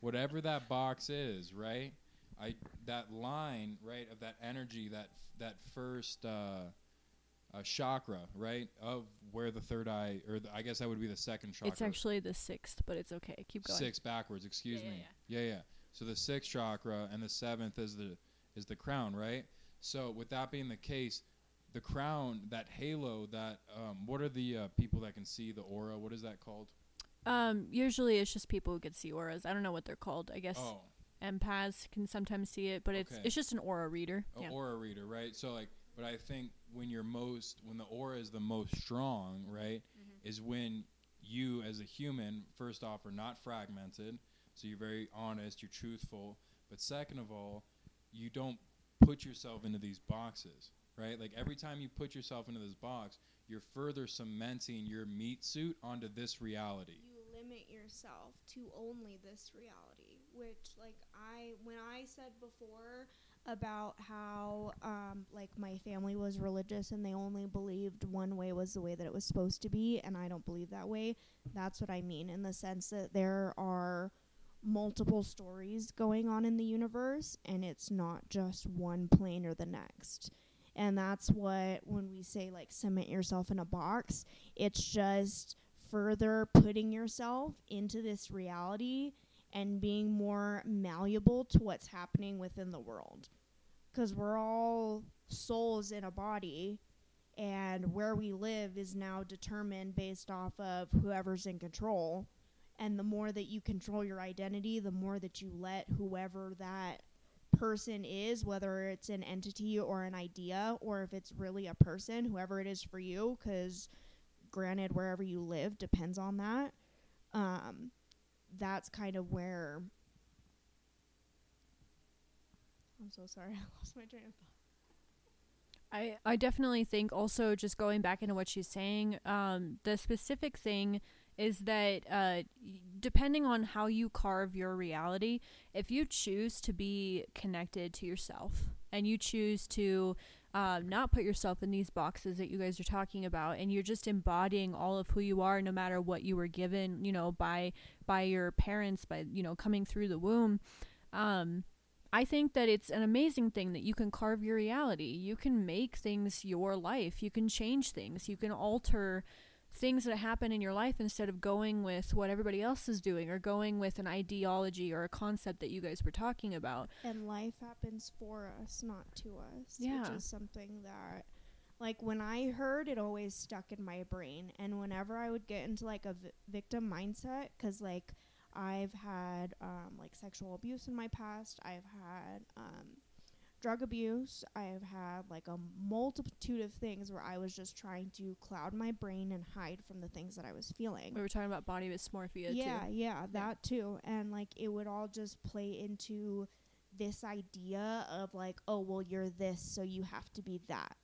whatever that box is, right? I that line, right, of that energy, that that first uh, uh, chakra, right, of where the third eye, or the, I guess that would be the second chakra. It's actually the sixth, but it's okay. Keep going. Six backwards, excuse Yeah, yeah, me. Yeah, yeah. So the sixth chakra and the seventh is the is the crown, right? So with that being the case, the crown, that halo, that um, what are the uh, people that can see the aura? What is that called? Um, usually it's just people who can see auras. I don't know what they're called. I guess Oh, empaths can sometimes see it, but it's Okay. it's just an aura reader. a yeah. aura reader, right? So like, but I think when you're most, when the aura is the most strong, right, Mm-hmm. is when you as a human, first off, are not fragmented, so you're very honest, you're truthful, but second of all, you don't put yourself into these boxes, right? Like every time you put yourself into this box, you're further cementing your meat suit onto this reality. You yourself to only this reality, which, like, I, when I said before about how, um, like, my family was religious and they only believed one way was the way that it was supposed to be, and I don't believe that way, that's what I mean in the sense that there are multiple stories going on in the universe, and it's not just one plane or the next. And that's what, when we say, like, cement yourself in a box, it's just further putting yourself into this reality and being more malleable to what's happening within the world. Because we're all souls in a body, and where we live is now determined based off of whoever's in control. And the more that you control your identity, the more that you let whoever that person is, whether it's an entity or an idea, or if it's really a person, whoever it is for you, because granted, wherever you live depends on that. Um, that's kind of where. I'm so sorry, I lost my train of thought. I, I definitely think also just going back into what she's saying, um, the specific thing is that uh, depending on how you carve your reality, if you choose to be connected to yourself and you choose to uh, not put yourself in these boxes that you guys are talking about, and you're just embodying all of who you are, no matter what you were given, you know, by by your parents, by you know, coming through the womb. Um, I think that it's an amazing thing that you can carve your reality. You can make things your life. You can change things. You can alter things that happen in your life instead of going with what everybody else is doing or going with an ideology or a concept that you guys were talking about. And life happens for us, not to us. Yeah. Which is something that, like, when I heard, it always stuck in my brain. And whenever I would get into, like, a vi- victim mindset, because, like, I've had, um, like, sexual abuse in my past, I've had, um, drug abuse, I've had, like, a multitude of things where I was just trying to cloud my brain and hide from the things that I was feeling We were talking about body dysmorphia yeah, too. yeah, that too. And like it would all just play into this idea of like, oh, well, you're this, so you have to be that.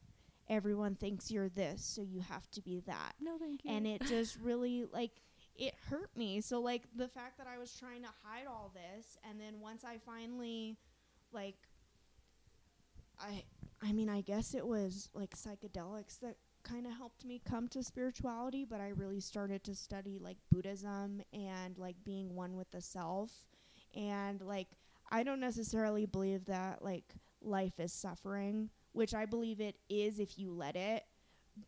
Everyone thinks you're this, so you have to be that. No, thank you. And it just really like it hurt me. So like the fact that I was trying to hide all this and then once I finally like I I mean, I guess it was like psychedelics that kind of helped me come to spirituality, but I really started to study like Buddhism and like being one with the self. And like, I don't necessarily believe that like life is suffering, which I believe it is if you let it.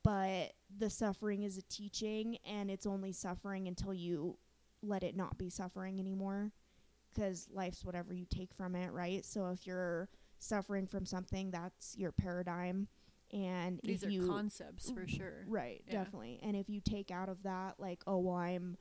But the suffering is a teaching, and it's only suffering until you let it not be suffering anymore. Because life's whatever you take from it, right? So if you're suffering from something, that's your paradigm. And These are you concepts for sure. Right, Yeah. definitely. And if you take out of that, like, oh, well, I'm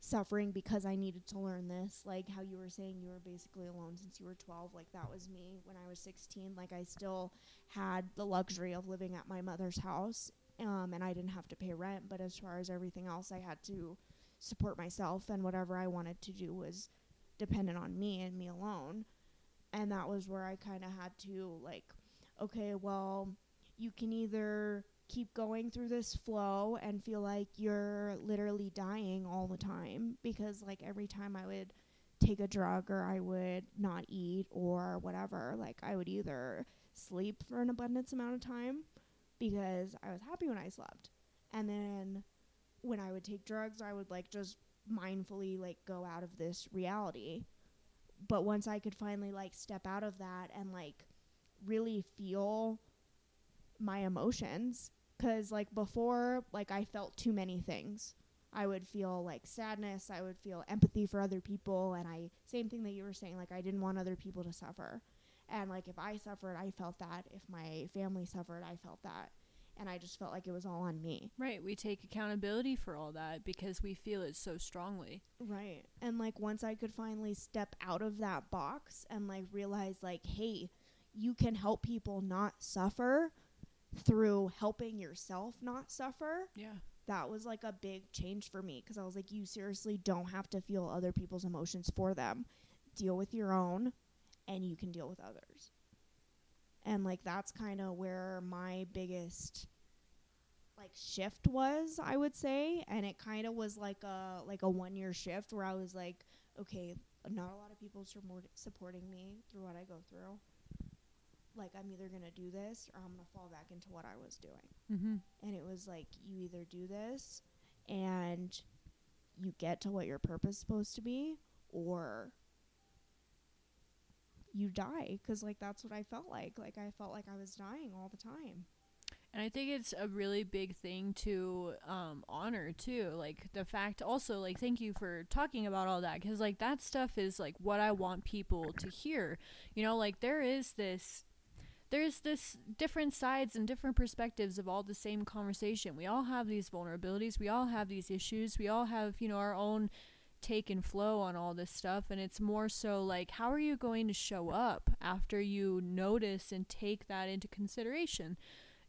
suffering because I needed to learn this, like how you were saying you were basically alone since you were 12, like that was me when I was 16. Like, I still had the luxury of living at my mother's house, um, and I didn't have to pay rent. But as far as everything else, I had to support myself, and whatever I wanted to do was dependent on me and me alone. And that was where I kind of had to, like, okay, well, you can either keep going through this flow and feel like you're literally dying all the time because like every time I would take a drug or I would not eat or whatever, like I would either sleep for an abundance amount of time because I was happy when I slept. And then when I would take drugs, I would like just mindfully like go out of this reality. But once I could finally like step out of that and like really feel my emotions cuz like before like I felt too many things. I would feel like sadness, I would feel empathy for other people and I same thing that you were saying like I didn't want other people to suffer. And like if I suffered, I felt that. If my family suffered, I felt that. And I just felt like it was all on me. Right. We take accountability for all that because we feel it so strongly. Right. And like once I could finally step out of that box and like realize like hey, you can help people not suffer through helping yourself not suffer. Yeah. That was like a big change for me cuz I was like you seriously don't have to feel other people's emotions for them. Deal with your own and you can deal with others. And like that's kind of where my biggest like shift was, I would say, and it kind of was like a like a one year shift where I was like, okay, not a lot of people support supporting me through what I go through. Like I'm either gonna do this or I'm gonna fall back into what I was doing. Mm-hmm. And it was like you either do this and you get to what your purpose is supposed to be, or you die because like that's what I felt like. Like I felt like I was dying all the time. And I think it's a really big thing to um, honor too. Like the fact, also, like, thank you for talking about all that because, like, that stuff is like what I want people to hear. You know, like, there is this. There's this different sides and different perspectives of all the same conversation. We all have these vulnerabilities. We all have these issues. We all have, you know, our own take and flow on all this stuff. And it's more so like, how are you going to show up after you notice and take that into consideration?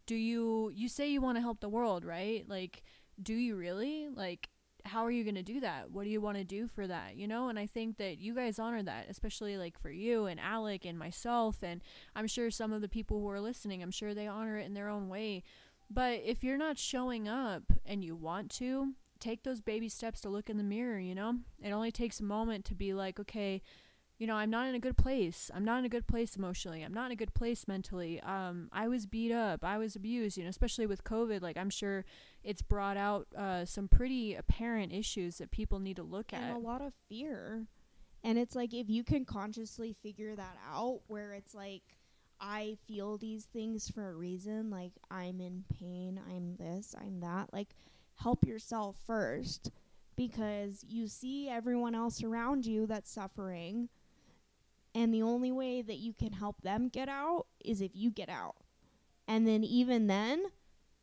do you you say you want to help the world right like do you really like how are you going to do that? What do you want to do for that? You know, and I think that you guys honor that, especially like for you and Alec and myself. And I'm sure some of the people who are listening, I'm sure they honor it in their own way. But if you're not showing up and you want to, take those baby steps to look in the mirror, you know? It only takes a moment to be like, okay, you know, I'm not in a good place. I'm not in a good place emotionally. I'm not in a good place mentally. Um, I was beat up. I was abused, you know, especially with COVID. Like, I'm sure it's brought out uh, some pretty apparent issues that people need to look and at. a lot of fear. And it's like if you can consciously figure that out, where it's like, I feel these things for a reason, like I'm in pain, I'm this, I'm that, like help yourself first because you see everyone else around you that's suffering. And the only way that you can help them get out is if you get out. And then, even then,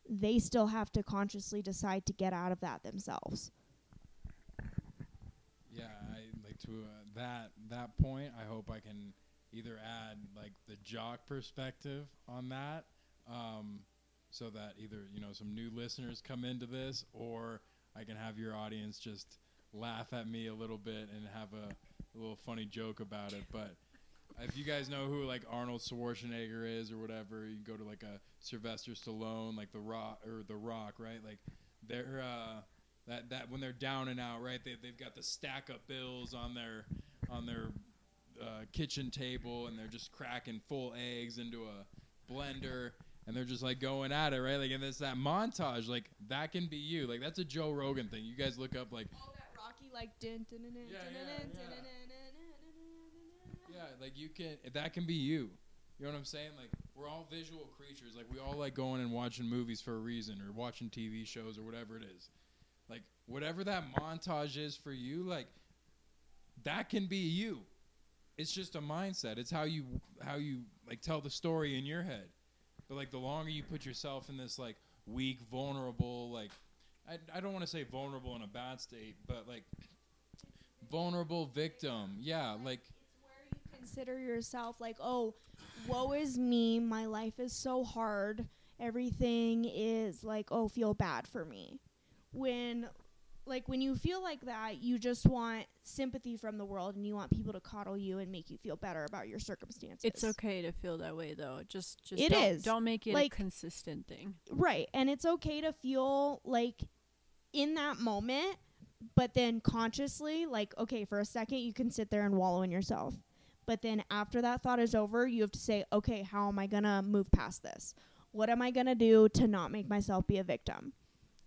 they still have to consciously decide to get out of that themselves. Yeah, I like to uh, that that point. I hope I can either add like the jock perspective on that, um, so that either you know some new listeners come into this, or I can have your audience just laugh at me a little bit and have a, a little funny joke about it. But if you guys know who like Arnold Schwarzenegger is or whatever, you go to like a Sylvester Stallone, like the Rock or the Rock, right? Like they're uh, that that when they're down and out, right? They they've got the stack of bills on their on their uh, kitchen table, and they're just cracking full eggs into a blender, and they're just like going at it, right? Like and it's that montage, like that can be you. Like that's a Joe Rogan thing. You guys look up like All that Rocky like dun, dun, dun, dun, Yeah, dun, yeah, dun, yeah. dun, dun, dun, dun, dun, dun, Yeah, like you can. That can be you. You know what I'm saying? Like we're all visual creatures. Like we all like going and watching movies for a reason, or watching TV shows, or whatever it is. Like whatever that montage is for you, like that can be you. It's just a mindset. It's how you how you like tell the story in your head. But like the longer you put yourself in this like weak, vulnerable, like I I don't want to say vulnerable in a bad state, but like vulnerable victim. Yeah, like where you consider yourself like, oh, woe is me. My life is so hard. Everything is like, oh, feel bad for me. When, like, when you feel like that, you just want sympathy from the world and you want people to coddle you and make you feel better about your circumstances. It's okay to feel that way, though. Just, just It don't, is. don't make it Like- a consistent thing. Right. And it's okay to feel like in that moment, but then consciously, like, okay, for a second, you can sit there and wallow in yourself. But then after that thought is over, you have to say, okay, how am I going to move past this? What am I going to do to not make myself be a victim?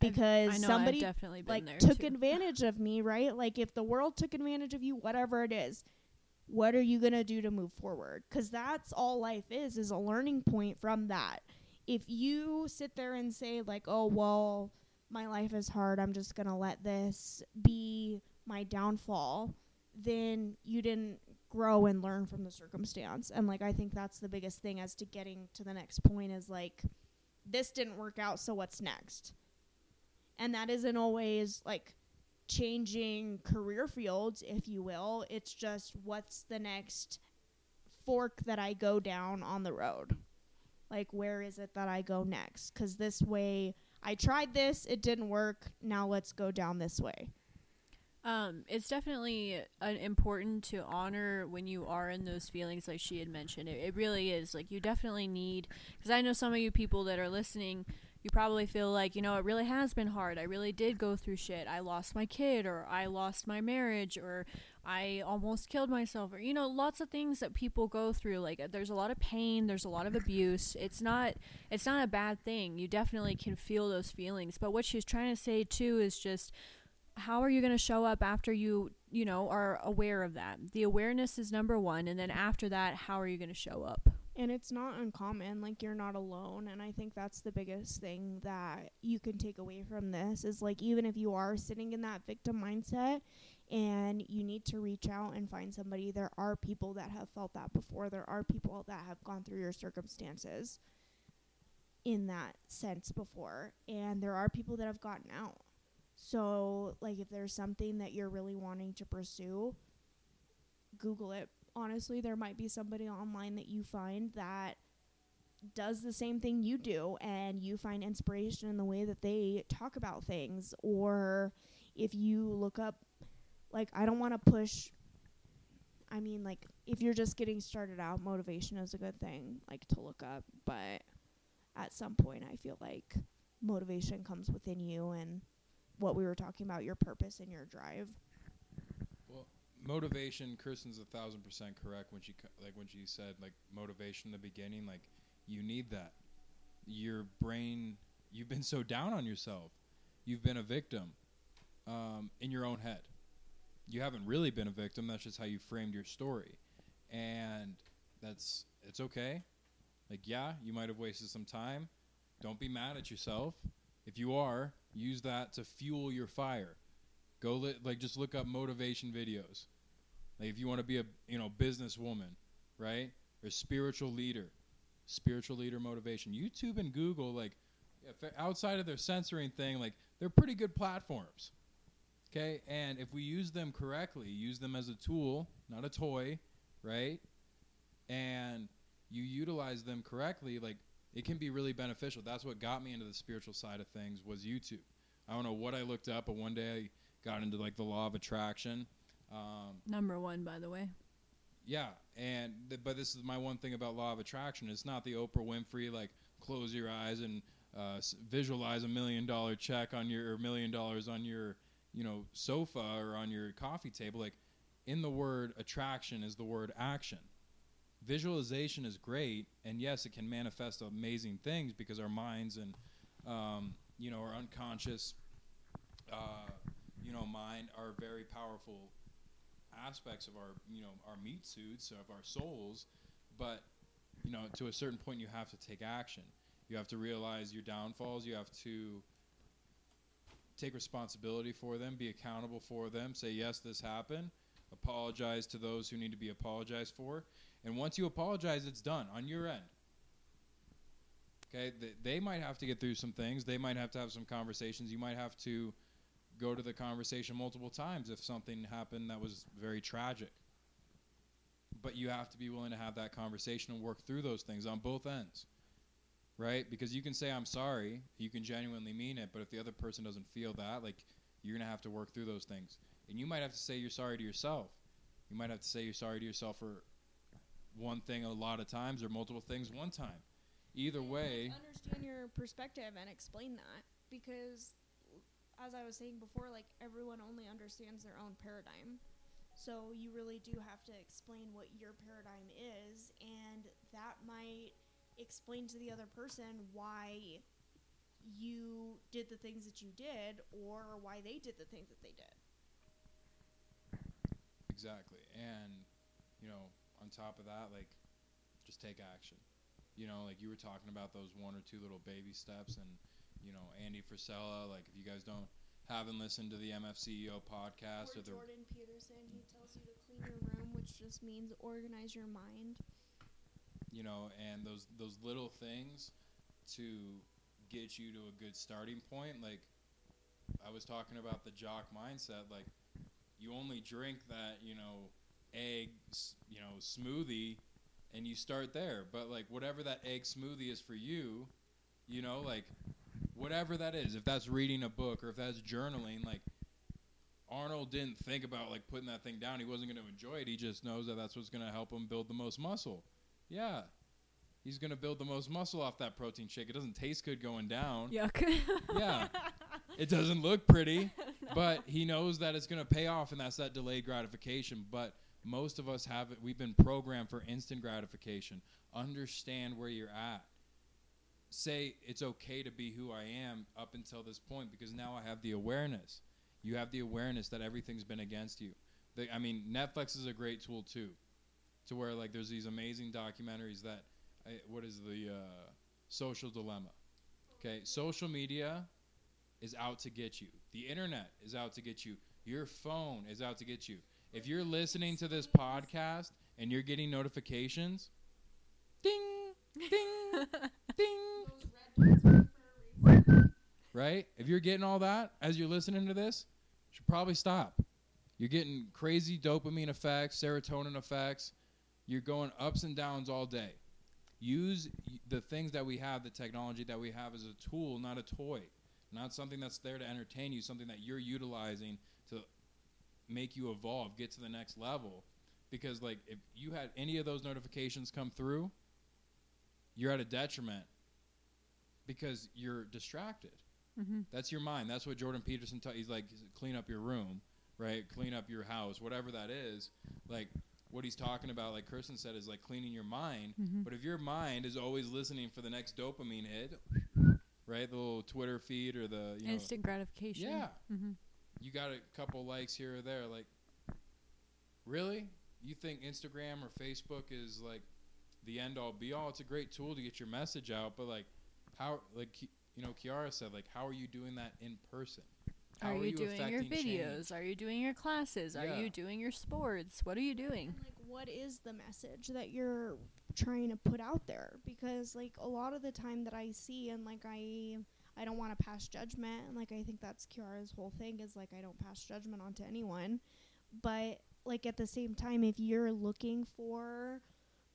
I've- Because I know somebody like took too. advantage of me, right? Like if the world took advantage of you, whatever it is, what are you going to do to move forward? Cuz that's all life is is a learning point from that. If you sit there and say like, "Oh, well, my life is hard. I'm just going to let this be my downfall." Then you didn't grow and learn from the circumstance. And like I think that's the biggest thing as to getting to the next point is like this didn't work out, so what's next? And that isn't always like changing career fields if you will. It's just what's the next fork that i go down on the road? Like where is it that i go next? Cuz this way i tried this it didn't work. Now let's go down this way. Um, it's definitely uh, important to honor when you are in those feelings, like she had mentioned. It, it really is. Like, you definitely need, because I know some of you people that are listening, you probably feel like, you know, it really has been hard. I really did go through shit. I lost my kid, or I lost my marriage, or I almost killed myself, or, you know, lots of things that people go through. Like, uh, there's a lot of pain, there's a lot of abuse. It's not, it's not a bad thing. You definitely can feel those feelings. But what she's trying to say, too, is just, how are you going to show up after you you know are aware of that the awareness is number one and then after that how are you going to show up and it's not uncommon like you're not alone and i think that's the biggest thing that you can take away from this is like even if you are sitting in that victim mindset and you need to reach out and find somebody there are people that have felt that before. There are people that have gone through your circumstances in that sense before and there are people that have gotten out. So like if there's something that you're really wanting to pursue google it honestly there might be somebody online that you find that does the same thing you do and you find inspiration in the way that they talk about things or if you look up like I don't want to push I mean like if you're just getting started out, motivation is a good thing like to look up, but at some point I feel like motivation comes within you and what we were talking about your purpose and your drive. Motivation. Kirsten's a thousand percent correct when she like when she said like motivation in the beginning. Like you need that. Your brain. You've been so down on yourself. You've been a victim um, in your own head. You haven't really been a victim. That's just how you framed your story, and that's it's okay. Like yeah, you might have wasted some time. Don't be mad at yourself. If you are, use that to fuel your fire. Go li- like just look up motivation videos. Like if you want to be a you know businesswoman, right? Or spiritual leader, spiritual leader motivation. YouTube and Google, like outside of their censoring thing, like they're pretty good platforms. Okay, and if we use them correctly, use them as a tool, not a toy, right? And you utilize them correctly, like it can be really beneficial. That's what got me into the spiritual side of things was YouTube. I don't know what I looked up, but one day got into like the law of attraction. Um, Number one, by the way. yeah, and th- but this is my one thing about law of attraction. It's not the Oprah Winfrey like close your eyes and uh, s- visualize a million dollar check on your or million dollars on your you know sofa or on your coffee table. Like in the word attraction is the word action. Visualization is great, and yes, it can manifest amazing things because our minds and um, you know our unconscious uh, know mind are very powerful aspects of our you know our meat suits of our souls but you know to a certain point you have to take action. You have to realize your downfalls. You have to take responsibility for them be accountable for them say yes this happened. Apologize to those who need to be apologized for. And once you apologize it's done on your end. Okay? Th- they might have to get through some things. They might have to have some conversations. You might have to go to the conversation multiple times if something happened that was very tragic. But you have to be willing to have that conversation and work through those things on both ends. Right? Because you can say I'm sorry, you can genuinely mean it, but if the other person doesn't feel that, like you're going to have to work through those things. And you might have to say you're sorry to yourself. You might have to say you're sorry to yourself for one thing a lot of times or multiple things one time. Either way, understand your perspective and explain that because as I was saying before, like everyone only understands their own paradigm. So you really do have to explain what your paradigm is and that might explain to the other person why you did the things that you did or why they did the things that they did. Exactly. And, you know, on top of that, like, just take action. You know, like you were talking about those one or two little baby steps, and, you know, Andy Frisella, like, if you guys don't, haven't listened to the MFCEO podcast or or the. Jordan Peterson, he tells you to clean your room, which just means organize your mind. you know, and those those little things to get you to a good starting point. Like I was talking about the jock mindset, like you only drink that, you know, eggs, you know, smoothie and you start there. But like whatever that egg smoothie is for you, you know, like whatever that is, if that's reading a book or if that's journaling, like Arnold didn't think about like putting that thing down. He wasn't going to enjoy it. He just knows that that's what's going to help him build the most muscle. Yeah. He's going to build the most muscle off that protein shake. It doesn't taste good going down. Yuck. Yeah. It doesn't look pretty, but he knows that it's going to pay off and that's that delayed gratification. But most of us have it. We've been programmed for instant gratification. Understand where you're at. Say it's okay to be who I am up until this point because now I have the awareness. You have the awareness that everything's been against you. The, I mean, Netflix is a great tool too, to where like there's these amazing documentaries that, I, what is the uh, social dilemma? Okay, social media is out to get you. The internet is out to get you. Your phone is out to get you. If you're listening to this podcast and you're getting notifications, ding, ding, ding, right? If you're getting all that as you're listening to this, you should probably stop. You're getting crazy dopamine effects, serotonin effects. You're going ups and downs all day. Use the things that we have, the technology that we have as a tool, not a toy. not something that's there to entertain you, something that you're utilizing to make you evolve, get to the next level. Because like if you had any of those notifications come through, you're at a detriment because you're distracted. Mm-hmm. That's your mind. That's what Jordan Peterson taught. He's like, clean up your room, right? Clean up your house, whatever that is. Like what he's talking about, like Kirsten said, is like cleaning your mind. Mm-hmm. But if your mind is always listening for the next dopamine hit, right, the little Twitter feed or the you know, Instant gratification. yeah, Mm-hmm. you got a couple likes here or there. Like, really? You think Instagram or Facebook is like the end all be all? It's a great tool to get your message out, but like, how, like, you know, Kiara said, like, how are you doing that in person? How Are, you, doing your videos? change? Are you doing your classes? Are you doing your sports? What are you doing? And, like what is the message that you're trying to put out there because like a lot of the time that i see and like i i don't want to pass judgment and like i think that's kiara's whole thing is like i don't pass judgment onto anyone but like at the same time if you're looking for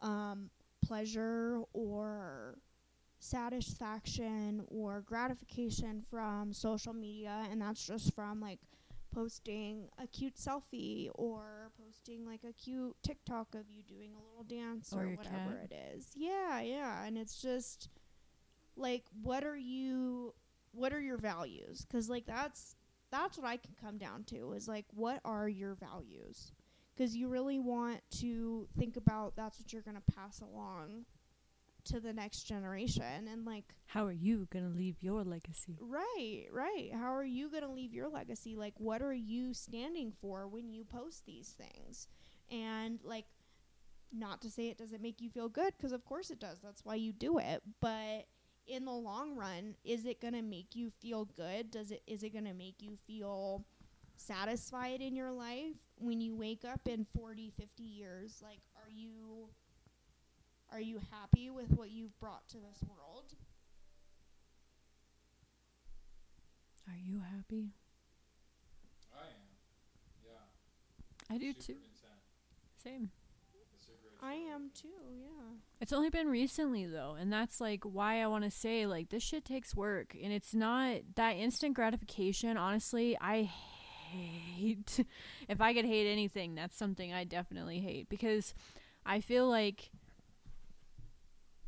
um pleasure or satisfaction or gratification from social media and that's just from like posting a cute selfie or posting like a cute TikTok of you doing a little dance Or or, whatever cat. it is. Yeah, yeah, and it's just like what are you what are your values? Cuz like that's that's what I can come down to is like what are your values? Cuz you really want to think about that's what you're going to pass along to the next generation and like How are you gonna leave your legacy? Right, right. How are you going to leave your legacy? Like, what are you standing for when you post these things? And, like, not to say it doesn't make you feel good, because of course it does. That's why you do it. But in the long run, is it going to make you feel good? Does it is it going to make you feel satisfied in your life when you wake up in 40, 50 years? Like, are you are you happy with what you've brought to this world? Are you happy? I am. Yeah. I do Super too. content. Same. It's a great I am too, yeah. It's only been recently though, and that's like why I want to say like this shit takes work, and it's not that instant gratification. Honestly, I hate. if I could hate anything, that's something I definitely hate because I feel like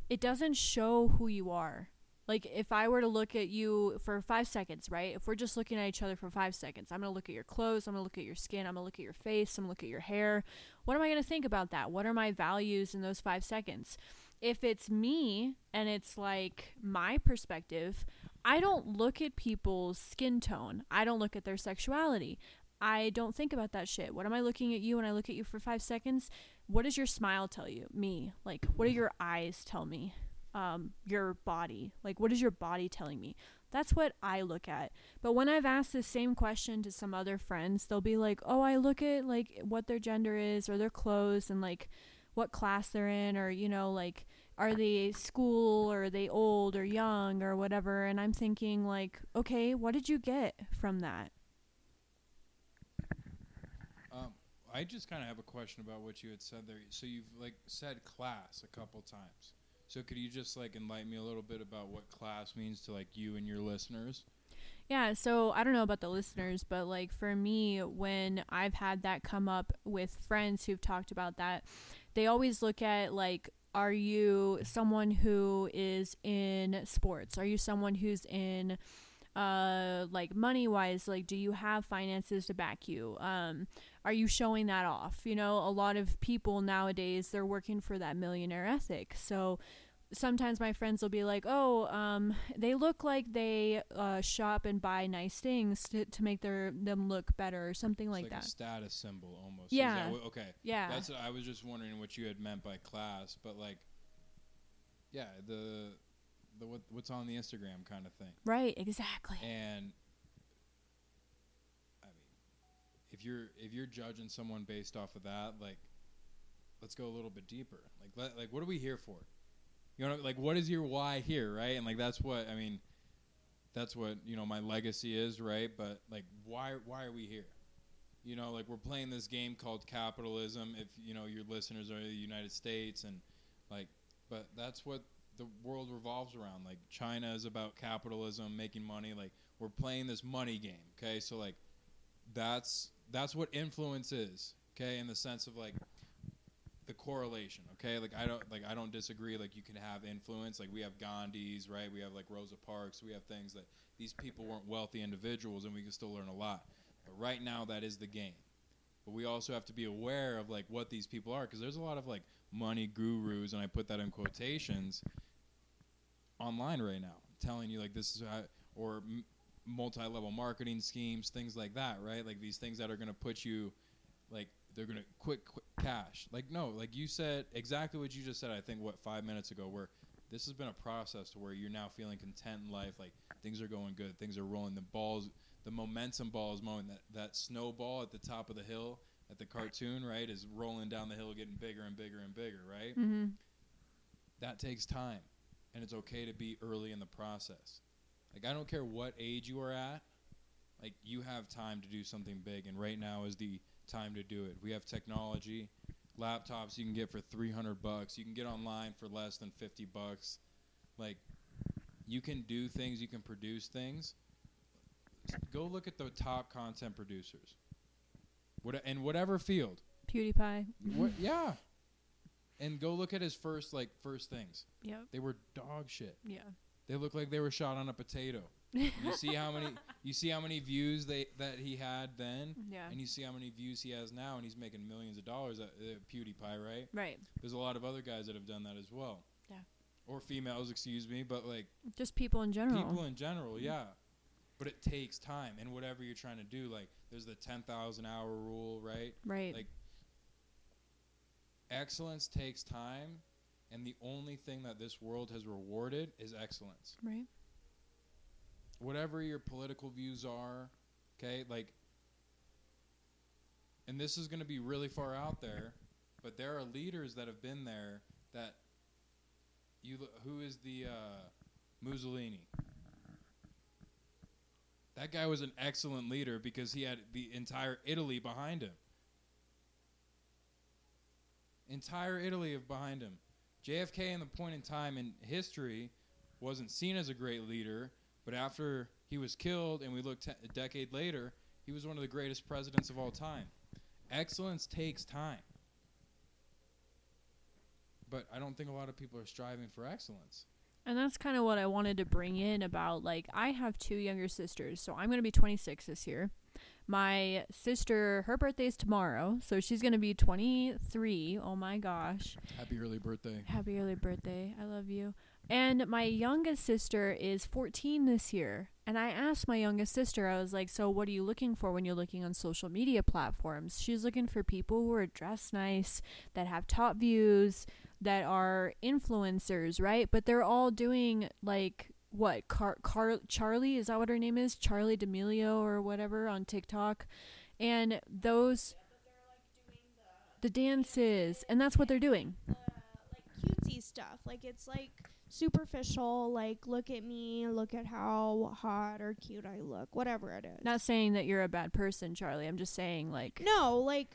it doesn't show who you are. Like if I were to look at you for five seconds, right? If we're just looking at each other for five seconds, I'm gonna look at your clothes, I'm gonna look at your skin, I'm gonna look at your face, I'm gonna look at your hair. What am I gonna think about that? What are my values in those five seconds? If it's me and it's like my perspective, I don't look at people's skin tone. I don't look at their sexuality. I don't think about that shit. What am I looking at you when I look at you for five seconds? What does your smile tell you? Me. Like, what do your eyes tell me? Um, your body. Like, what is your body telling me? That's what I look at. But when I've asked the same question to some other friends, they'll be like, oh, I look at like what their gender is or their clothes and like what class they're in or, you know, like, are they school or are they old or young or whatever? And I'm thinking, like, okay, what did you get from that? Um, I just kind of have a question about what you had said there. So you've like said class a couple times. So could you just like enlighten me a little bit about what class means to like you and your listeners? Yeah, so I don't know about the listeners, but like for me, when I've had that come up with friends who've talked about that, they always look at like, are you someone who is in sports? Are you someone who's in uh like money wise like do you have finances to back you? Um are you showing that off? You know a lot of people nowadays they're working for that millionaire ethic. So sometimes my friends will be like, "Oh, um, they look like they uh, shop and buy nice things to, to make their them look better or something It's like, like that." a status symbol almost. Yeah. what- okay. yeah, That's I was just wondering what you had meant by class, but like, yeah, the the what what's on the Instagram kind of thing. right, exactly. And I mean, if you're if you're judging someone based off of that, like, let's go a little bit deeper. Like, let, like what are we here for? You know, like what is your why here, right? And like that's what I mean. That's what you know my legacy is, right? But like, why why are we here? You know, like we're playing this game called capitalism. If you know your listeners are in the United States, and like, but that's what the world revolves around. Like China is about capitalism, making money. Like we're playing this money game. Okay, so like that's that's what influence is. Okay, in the sense of like the correlation. Okay, like I don't like I don't disagree. Like you can have influence. Like we have Gandhis, right? We have like Rosa Parks. We have things that these people weren't wealthy individuals, and we can still learn a lot. But right now, that is the game. But we also have to be aware of like what these people are, because there's a lot of like money gurus, and I put that in quotations online right now, telling you like this is how, or m- multi-level marketing schemes, things like that, right? Like these things that are going to put you, like they're going to quick, quick cash. Like no, like you said exactly what you just said. I think what five minutes ago, where this has been a process to where you're now feeling content in life, like things are going good, things are rolling, the balls, the momentum ball is moving. That that snowball at the top of the hill at the cartoon, right, is rolling down the hill, getting bigger and bigger and bigger, right? Mm-hmm. that takes time and it's okay to be early in the process like i don't care what age you are at like you have time to do something big and right now is the time to do it we have technology laptops you can get for 300 bucks you can get online for less than 50 bucks like you can do things you can produce things go look at the top content producers what in whatever field PewDiePie. what yeah and go look at his first like first things Yep. they were dog shit. Yeah. They look like they were shot on a potato. You see how many you see how many views they that he had then, Yeah. and you see how many views he has now, and he's making millions of dollars at uh, PewDiePie, right? Right. There's a lot of other guys that have done that as well. Yeah. Or females, excuse me, but like Just people in general. people in general, yeah. But it takes time, and whatever you're trying to do, like there's the 10,000 hour rule, right? right. like, Excellence takes time, and the only thing that this world has rewarded is excellence. right. Whatever your political views are, okay, like, and this is going to be really far out there, but there are leaders that have been there that you who is the uh, Mussolini. That guy was an excellent leader because he had the entire Italy behind him. Entire Italy of behind him. JFK, in the point in time in history, wasn't seen as a great leader, but after he was killed and we look te- a decade later, he was one of the greatest presidents of all time. Excellence takes time. But I don't think a lot of people are striving for excellence. And that's kind of what I wanted to bring in about like I have two younger sisters, so I'm going to be 26 this year. My sister, her birthday is tomorrow, so she's going to be 23. Oh my gosh. Happy early birthday. Happy early birthday. I love you. And my youngest sister is 14 this year. And I asked my youngest sister, I was like, So, what are you looking for when you're looking on social media platforms? She's looking for people who are dressed nice, that have top views, that are influencers, right? But they're all doing like what? Car- Car- Charli, is that what her name is? Charli D'Amelio or whatever on TikTok. And those, the dances, and that's what they're doing. uh, like cutesy stuff. Like it's like superficial. Like look at me, look at how hot or cute I look, whatever it is. Not saying that you're a bad person, Charli. I'm just saying like no, like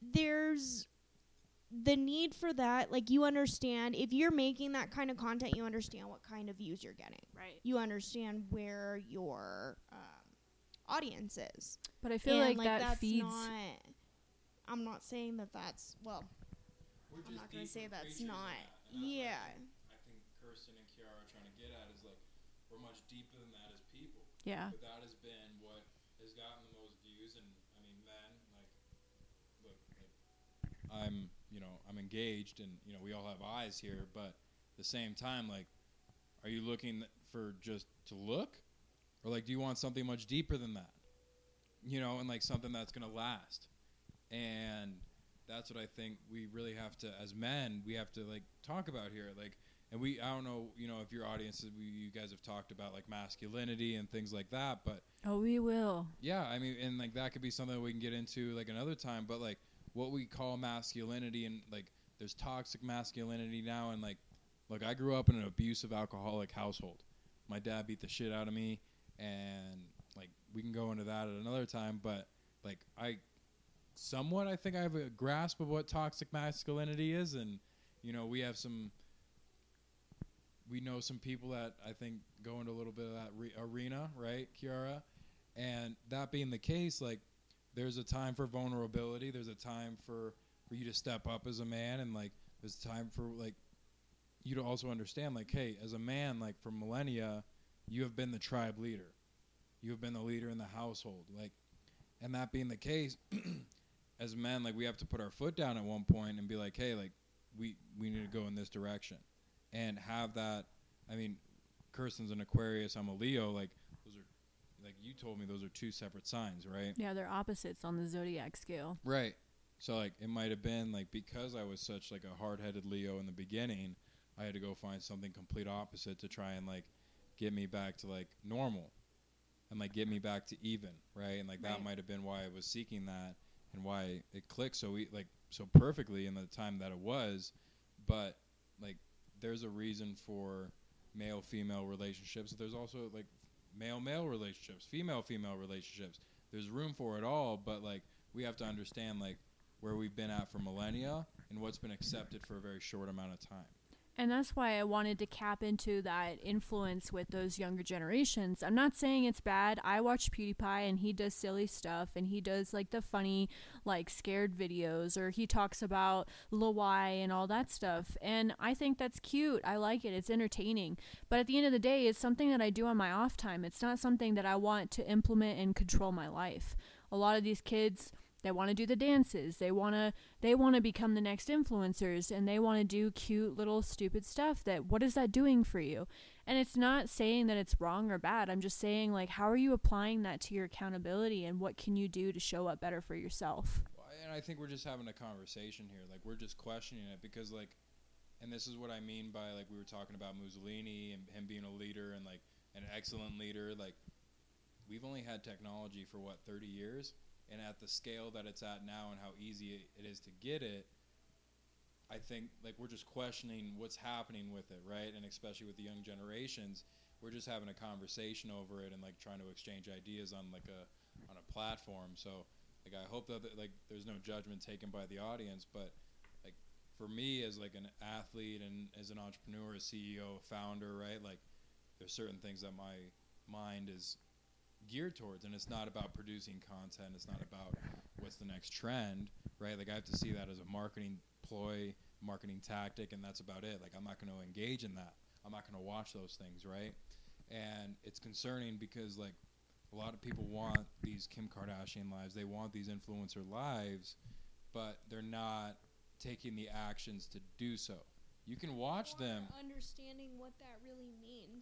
there's the need for that. Like you understand if you're making that kind of content, you understand what kind of views you're getting. right. You understand where your um, audience is. But I feel And, like, that that's feeds Not, I'm not saying that that's well. We're I'm not gonna say that's creatures not. that, and that's what Yeah. I think, I think Kirsten and Kiara are trying to get at is like we're much deeper than that as people. Yeah. But that has been what has gotten the most views, and I mean, men like, look, like, I'm, you know, I'm engaged, and you know, we all have eyes here, but at the same time, like, are you looking for just to look, or like, do you want something much deeper than that? You know, and like something that's gonna last, and that's what I think we really have to, as men, we have to like talk about here, like and we I don't know you know if your audience we, you guys have talked about like masculinity and things like that but Oh, we will. yeah I mean and like that could be something that we can get into like another time but like what we call masculinity and like there's toxic masculinity now and like look I grew up in an abusive alcoholic household my dad beat the shit out of me and like we can go into that at another time but like I somewhat I think I have a grasp of what toxic masculinity is and you know we have some we know some people that I think go into a little bit of that re- arena, right, Kiara? And that being the case, like there's a time for vulnerability. There's a time for for you to step up as a man, and like there's a time for like you to also understand, like, hey, as a man, like for millennia, you have been the tribe leader. You have been the leader in the household, like, and that being the case, as men, like we have to put our foot down at one point and be like, hey, like we we need to go in this direction, and have that. I mean, Kirsten's an Aquarius. I'm a Leo. Like those are, like you told me, those are two separate signs, right? Yeah, they're opposites on the zodiac scale. Right. So like it might have been like because I was such like a hard-headed Leo in the beginning, I had to go find something complete opposite to try and like get me back to like normal and like get me back to even, right? And like that might have been why I was seeking that and why it clicked so we like so perfectly in the time that it was, but there's a reason for male female relationships. There's also like male male relationships, female female relationships. There's room for it all, but like we have to understand like where we've been at for millennia and what's been accepted for a very short amount of time. And that's why I wanted to cap into that influence with those younger generations. I'm not saying it's bad. I watch PewDiePie and he does silly stuff and he does like the funny, like scared videos or he talks about Y and all that stuff. And I think that's cute. I like it. It's entertaining. But at the end of the day, it's something that I do on my off time. It's not something that I want to implement and control my life. A lot of these kids they want to do the dances. They want to they want to become the next influencers and they want to do cute little stupid stuff that what is that doing for you? And it's not saying that it's wrong or bad. I'm just saying like how are you applying that to your accountability and what can you do to show up better for yourself? And I think we're just having a conversation here. Like we're just questioning it because like, and this is what I mean by like we were talking about Mussolini and him being a leader and like an excellent leader. Like we've only had technology for what 30 years, and at the scale that it's at now and how easy it is to get it. I think like we're just questioning what's happening with it, right? And especially with the young generations, we're just having a conversation over it and like trying to exchange ideas on like a on a platform. So like I hope that like there's no judgment taken by the audience, but like for me as like an athlete and as an entrepreneur, a CEO, founder, right? Like there's certain things that my mind is geared towards and it's not about producing content, it's not about what's the next trend, right? Like I have to see that as a marketing ploy, marketing tactic and that's about it. Like I'm not going to engage in that. I'm not going to watch those things, right? And it's concerning because like a lot of people want these Kim Kardashian lives. They want these influencer lives, but they're not taking the actions to do so. You can watch them. Understanding what that really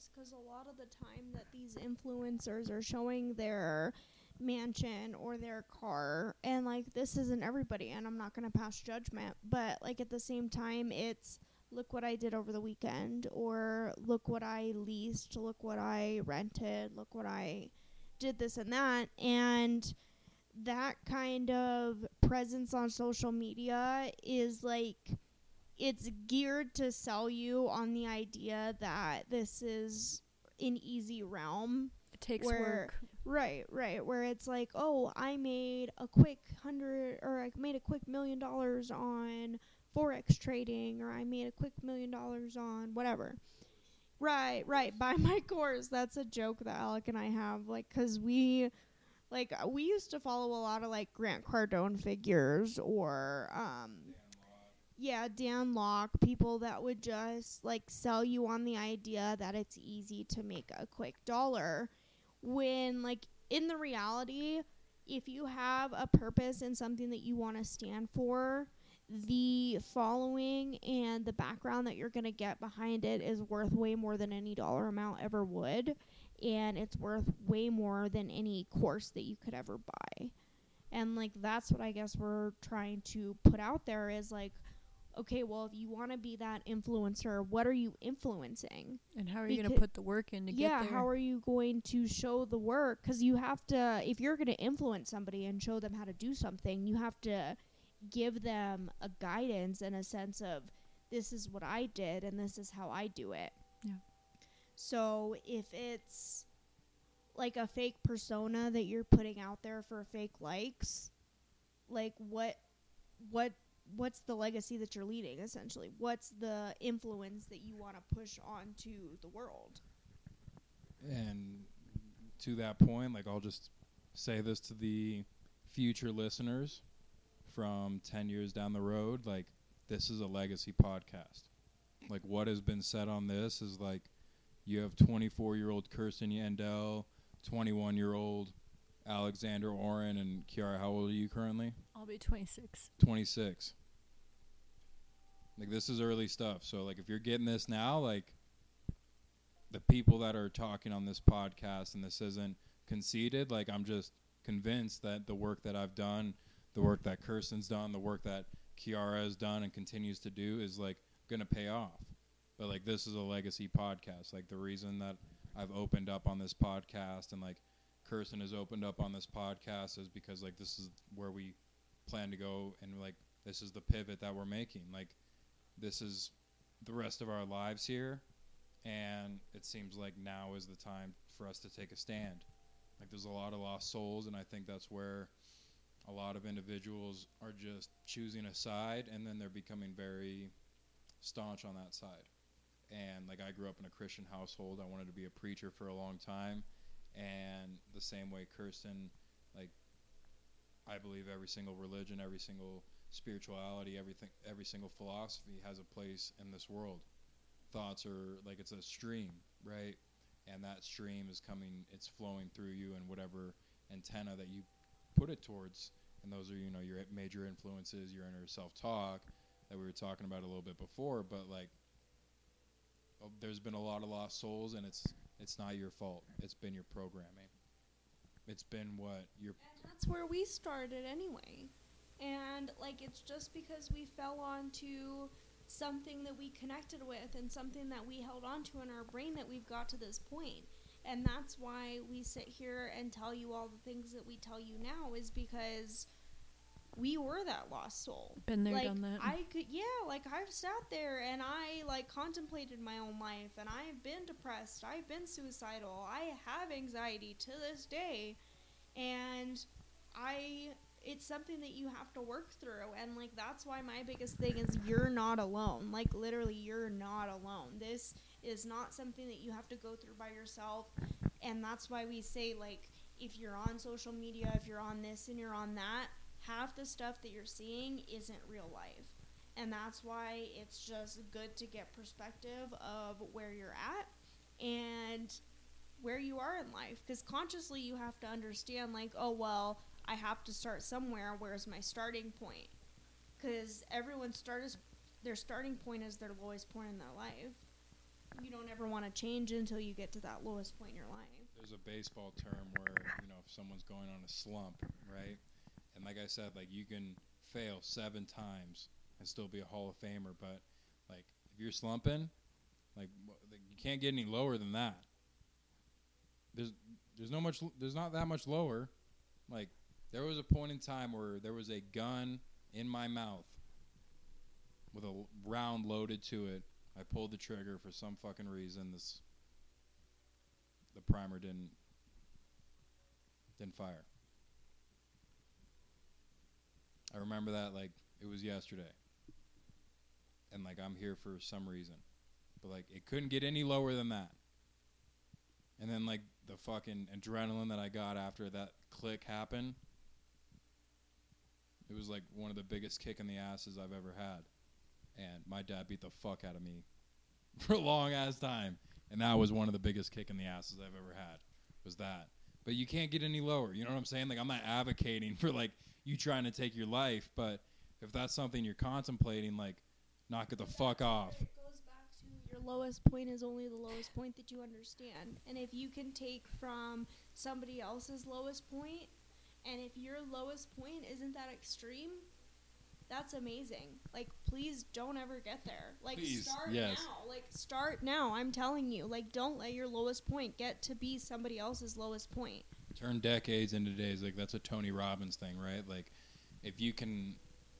because a lot of the time that these influencers are showing their mansion or their car, and like this isn't everybody, and I'm not gonna pass judgment, but like at the same time, it's look what I did over the weekend, or look what I leased, look what I rented, look what I did this and that, and that kind of presence on social media is like it's geared to sell you on the idea that this is an easy realm. it takes Where- work Right, right. Where it's like, oh, I made a quick hundred or I made a quick million dollars on Forex trading or I made a quick million dollars on whatever. Right, right. Buy my course. That's a joke that Alec and I have. Like, 'cause we, like, we used to follow a lot of, like, Grant Cardone figures or, um, yeah, Dan Lok, people that would just like sell you on the idea that it's easy to make a quick dollar when like in the reality, if you have a purpose and something that you want to stand for, the following and the background that you're going to get behind it is worth way more than any dollar amount ever would and it's worth way more than any course that you could ever buy. And like that's what I guess we're trying to put out there is like okay, well, if you want to be that influencer, what are you influencing? and how are you going to put the work in to yeah, get there how are you going to show the work? Because you have to, if you're going to influence somebody and show them how to do something, you have to give them a guidance and a sense of this is what I did and this is how I do it. Yeah. So if it's like a fake persona that you're putting out there for fake likes, like what what what's the legacy that you're leading essentially what's the influence that you want to push on to the world And to that point, like I'll just say this to the future listeners from 10 years down the road, like this is a legacy podcast. Like what has been said on this is like you have 24-year-old Kirsten Yandel, 21-year-old Alexander Oren and Kiara, how old are you currently? I'll be 26. 26. Like this is early stuff. So like if you're getting this now, like the people that are talking on this podcast and this isn't conceited, like I'm just convinced that the work that I've done, the work that Kirsten's done, the work that Kiara has done and continues to do is like gonna pay off. But like this is a legacy podcast. Like the reason that I've opened up on this podcast and like Kirsten has opened up on this podcast is because like this is where we plan to go and like this is the pivot that we're making. Like this is the rest of our lives here and it seems like now is the time for us to take a stand. Like there's a lot of lost souls and i think that's where a lot of individuals are just choosing a side and then they're becoming very staunch on that side. And like i grew up in a christian household. I wanted to be a preacher for a long time and the same way kirsten I believe every single religion, every single spirituality, everything, every single philosophy has a place in this world. Thoughts are like it's a stream, right? And that stream is coming, it's flowing through you, and whatever antenna that you put it towards. And those are, you know, your major influences, your inner self-talk that we were talking about a little bit before. But like, oh, there's been a lot of lost souls, and it's it's not your fault. It's been your programming. It's been what your And that's where we started anyway. And like it's just because we fell onto something that we connected with and something that we held onto in our brain that we've got to this point. And that's why we sit here and tell you all the things that we tell you now is because we were that lost soul. Been there, like done that. I could yeah, like I've sat there and I like contemplated my own life and I've been depressed, I've been suicidal, I have anxiety to this day and I it's something that you have to work through and like that's why my biggest thing is you're not alone. Like literally you're not alone. This is not something that you have to go through by yourself and that's why we say like if you're on social media, if you're on this and you're on that, half the stuff that you're seeing isn't real life. And that's why it's just good to get perspective of where you're at and where you are in life. Because consciously you have to understand like oh well i have to start somewhere. Where's my starting point? Because everyone starts their starting point is their lowest point in their life. You don't ever want to change until you get to that lowest point in your life. There's a baseball term where you know if someone's going on a slump, right? And like I said, like you can fail seven times and still be a Hall of Famer, but like if you're slumping, like you can't get any lower than that. There's there's no much there's not that much lower. Like there was a point in time where there was a gun in my mouth with a round loaded to it. I pulled the trigger for some fucking reason. This the primer didn't didn't fire. I remember that like it was yesterday. And like I'm here for some reason. But like it couldn't get any lower than that. And then like the fucking adrenaline that I got after that click happened. It was like one of the biggest kick in the asses I've ever had. And my dad beat the fuck out of me for a long ass time. And that was one of the biggest kick in the asses I've ever had. Was that. But you can't get any lower. You know what I'm saying? Like I'm not advocating for like you trying to take your life, but if that's something you're contemplating, like knock it the fuck off. It goes back to your lowest point is only the lowest point that you understand. And if you can take from somebody else's lowest point, and if your lowest point isn't that extreme, that's amazing. Like, please don't ever get there. Like, Please, start yes. now. Like, start now. I'm telling you. Like, don't let your lowest point get to be somebody else's lowest point. Turn decades into days. Like that's a Tony Robbins thing, right? Like if you can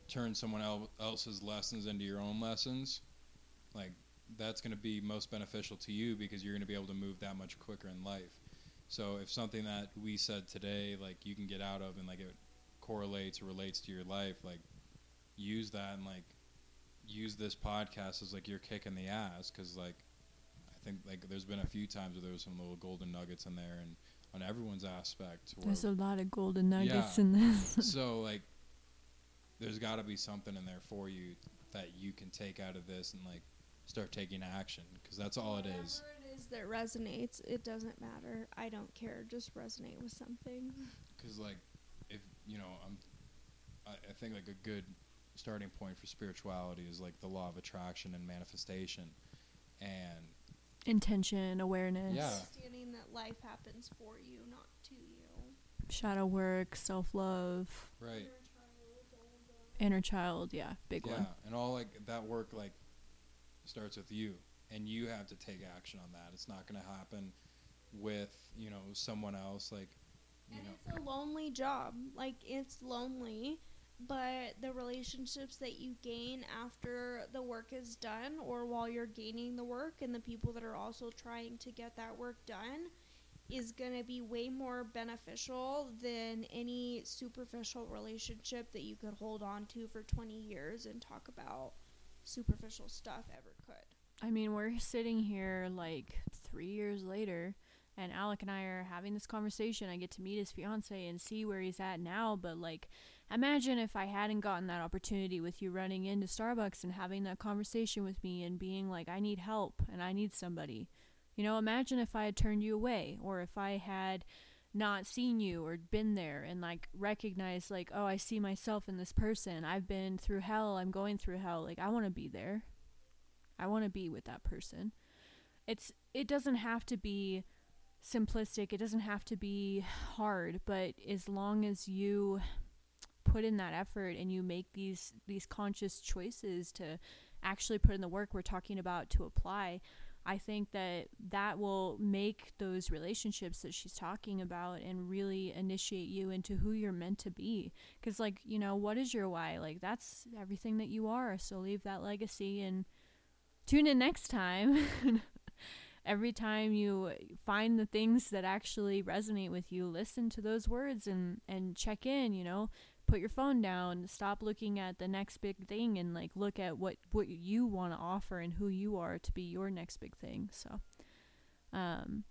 turn someone el- else's lessons into your own lessons, like that's going to be most beneficial to you because you're going to be able to move that much quicker in life. So if something that we said today, like you can get out of and like it correlates or relates to your life, like use that and like use this podcast as like your kick in the ass because like I think like there's been a few times where there was some little golden nuggets in there and on everyone's aspect. There's a lot of golden nuggets Yeah. in this. so like there's got to be something in there for you that you can take out of this and like start taking action because that's all it is Whatever it is that resonates, it doesn't matter. I don't care. Just resonate with something. because like if you know i'm I, I think like a good starting point for spirituality is like the law of attraction and manifestation and Intention, awareness, Yeah. Understanding that life happens for you, not to you. shadow work, self love, right inner child. Yeah, big yeah one. Yeah, and all like that work like starts with you and you have to take action on that it's not going to happen with you know someone else like you and know it's a lonely job. Like it's lonely, but the relationships that you gain after the work is done or while you're gaining the work and the people that are also trying to get that work done is going to be way more beneficial than any superficial relationship that you could hold on to for 20 years and talk about superficial stuff ever could. I mean, we're sitting here like three years later, and Alec and I are having this conversation. I get to meet his fiance and see where he's at now. But like, imagine if I hadn't gotten that opportunity with you running into Starbucks and having that conversation with me and being like, I need help and I need somebody. You know, imagine if I had turned you away or if I had not seen you or been there and like recognized like oh i see myself in this person i've been through hell i'm going through hell like i want to be there I want to be with that person. It's it doesn't have to be simplistic. It doesn't have to be hard, but as long as you put in that effort and you make these these conscious choices to actually put in the work we're talking about to apply, I think that that will make those relationships that she's talking about and really initiate you into who you're meant to be. Because, like, you know, what is your why? Like, that's everything that you are. So leave that legacy and tune in next time. Every time you find the things that actually resonate with you, listen to those words and, and check in, you know, put your phone down, stop looking at the next big thing and like look at what, what you want to offer and who you are to be your next big thing. So, um,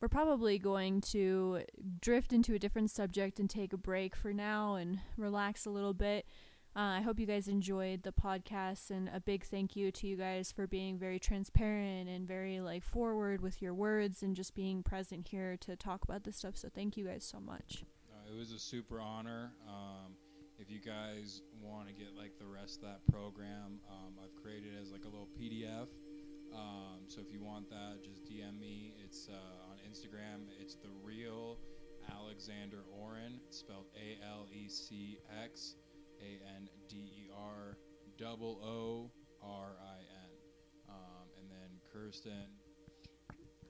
we're probably going to drift into a different subject and take a break for now and relax a little bit. Uh, I hope you guys enjoyed the podcast, and a big thank you to you guys for being very transparent and very like forward with your words and just being present here to talk about this stuff. So thank you guys so much. It was a super honor. Um, if you guys want to get like the rest of that program, um, I've created as like a little PDF. Um, so if you want that, just DM me. It's uh, on Instagram. It's the real Alecxander Oorin, spelled A L E C X A N D E R double O R I N. Um, and then Kirsten.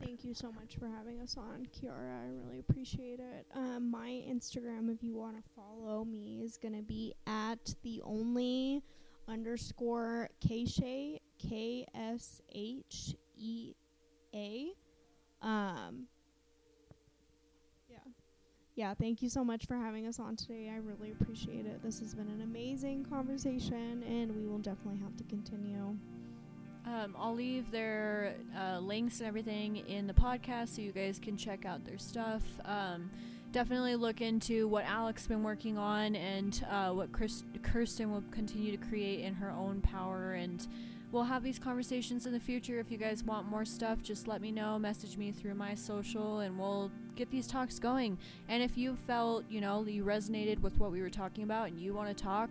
Thank you so much for having us on, Kiara. I really appreciate it. Um, my Instagram, if you want to follow me, is gonna be at the only underscore Kshea K S H E A. Um. Yeah, yeah. Thank you so much for having us on today. I really appreciate it. This has been an amazing conversation, and we will definitely have to continue. Um, I'll leave their uh, links and everything in the podcast so you guys can check out their stuff. Um, definitely look into what Alex has been working on and uh, what Chris- Kirsten will continue to create in her own power. And we'll have these conversations in the future. If you guys want more stuff, just let me know. Message me through my social, and we'll get these talks going. And if you felt, you know, you resonated with what we were talking about and you want to talk,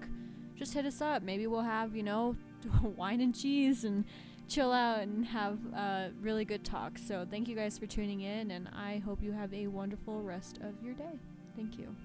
just hit us up. Maybe we'll have, you know, wine and cheese and chill out and have a really good talk. So, thank you guys for tuning in, and I hope you have a wonderful rest of your day. Thank you.